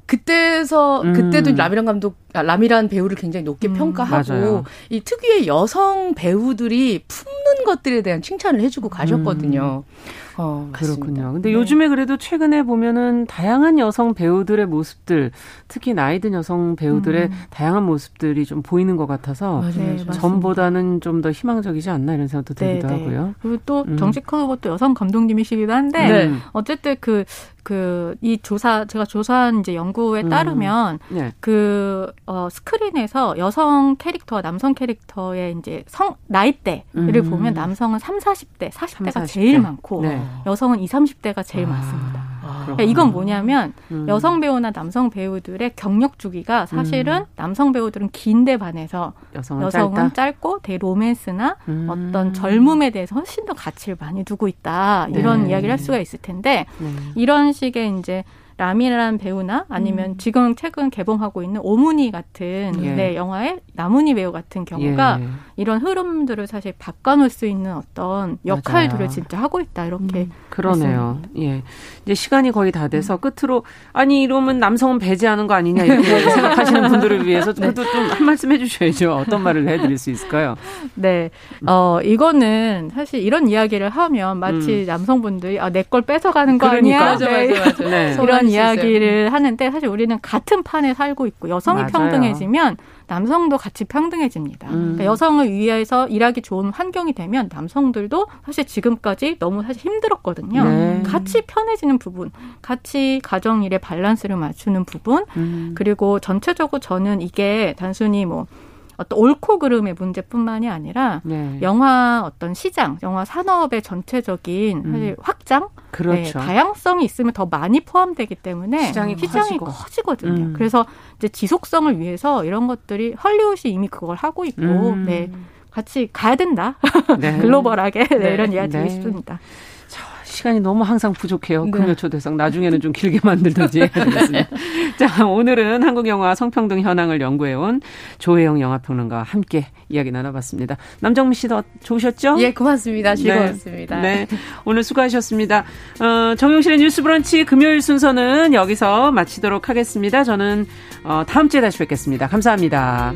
그때서 음. 그때도 라미란 감독 아, 라미란 배우를 굉장히 높게 음. 평가하고 맞아요. 이 특유의 여성 배우들이 품는 것들에 대한 칭찬을 해주고 가셨거든요. 음.
어, 그렇군요. 근데 네. 요즘에 그래도 최근에 보면은 다양한 여성 배우들의 모습들, 특히 나이 든 여성 배우들의 음. 다양한 모습들이 좀 보이는 것 같아서 네, 전보다는 좀 더 희망적이지 않나 이런 생각도 네, 들기도 네, 하고요.
그리고 또 음. 정직한 것도 여성 감독님이시기도 한데 네. 어쨌든 그 그 이 조사 제가 조사한 이제 연구에 음. 따르면 네. 그 어, 스크린에서 여성 캐릭터와 남성 캐릭터의 이제 성 나이대를 음. 보면 남성은 3, 40대, 40대가 3, 40대. 제일 많고 네. 여성은 20, 30대가 제일 아. 많습니다. 그러니까 이건 뭐냐면 음. 여성 배우나 남성 배우들의 경력 주기가 사실은 음. 남성 배우들은 긴데 반해서 여성은, 여성은 짧고 대로맨스나 음. 어떤 젊음에 대해서 훨씬 더 가치를 많이 두고 있다 이런 네. 이야기를 할 수가 있을 텐데 네. 이런 식의 이제 라미라는 배우나 아니면 음. 지금 최근 개봉하고 있는 오문희 같은 예. 네, 영화의 나문희 배우 같은 경우가 예. 이런 흐름들을 사실 바꿔놓을 수 있는 어떤 역할들을 맞아요. 진짜 하고 있다 이렇게 음.
그러네요. 예, 이제 시간이 거의 다 돼서 음. 끝으로 아니 이러면 남성은 배제하는 거 아니냐 이렇게 생각하시는 분들을 위해서 네. 그래도 좀한 말씀 해주셔야죠. 어떤 말을 해드릴 수 있을까요?
네, 어 이거는 사실 이런 이야기를 하면 마치 음. 남성분들이 아, 내 걸 뺏어가는 거 그러니까. 아니야? 맞아, 맞아, 맞아. 네. 이런 이야기를 하는데 사실 우리는 같은 판에 살고 있고 여성이 맞아요. 평등해지면 남성도 같이 평등해집니다. 음. 그러니까 여성을 위해서 일하기 좋은 환경이 되면 남성들도 사실 지금까지 너무 사실 힘들었거든요. 네. 같이 편해지는 부분, 같이 가정 일의 밸런스를 맞추는 부분, 음. 그리고 전체적으로 저는 이게 단순히 뭐 어떤 옳고 그름의 문제뿐만이 아니라 네. 영화 어떤 시장, 영화 산업의 전체적인 음. 사실 확장, 네, 그렇죠. 네, 다양성이 있으면 더 많이 포함되기 때문에 시장이, 시장이 커지거든요. 음. 그래서 이제 지속성을 위해서 이런 것들이 헐리우드이 이미 그걸 하고 있고, 음. 네. 같이 가야 된다. 네. 글로벌하게 네, 이런 이야기 드리고 싶습니다.
시간이 너무 항상 부족해요. 네. 금요 초대석 나중에는 좀 길게 만들든지 해야겠습니다. 자, 오늘은 한국 영화 성평등 현황을 연구해 온 조혜영 영화 평론가와 함께 이야기 나눠봤습니다. 남정미 씨도 좋으셨죠?
예, 고맙습니다. 네. 즐거웠습니다.
네, 네. 오늘 수고하셨습니다. 어, 정용실의 뉴스브런치 금요일 순서는 여기서 마치도록 하겠습니다. 저는 어, 다음 주에 다시 뵙겠습니다. 감사합니다.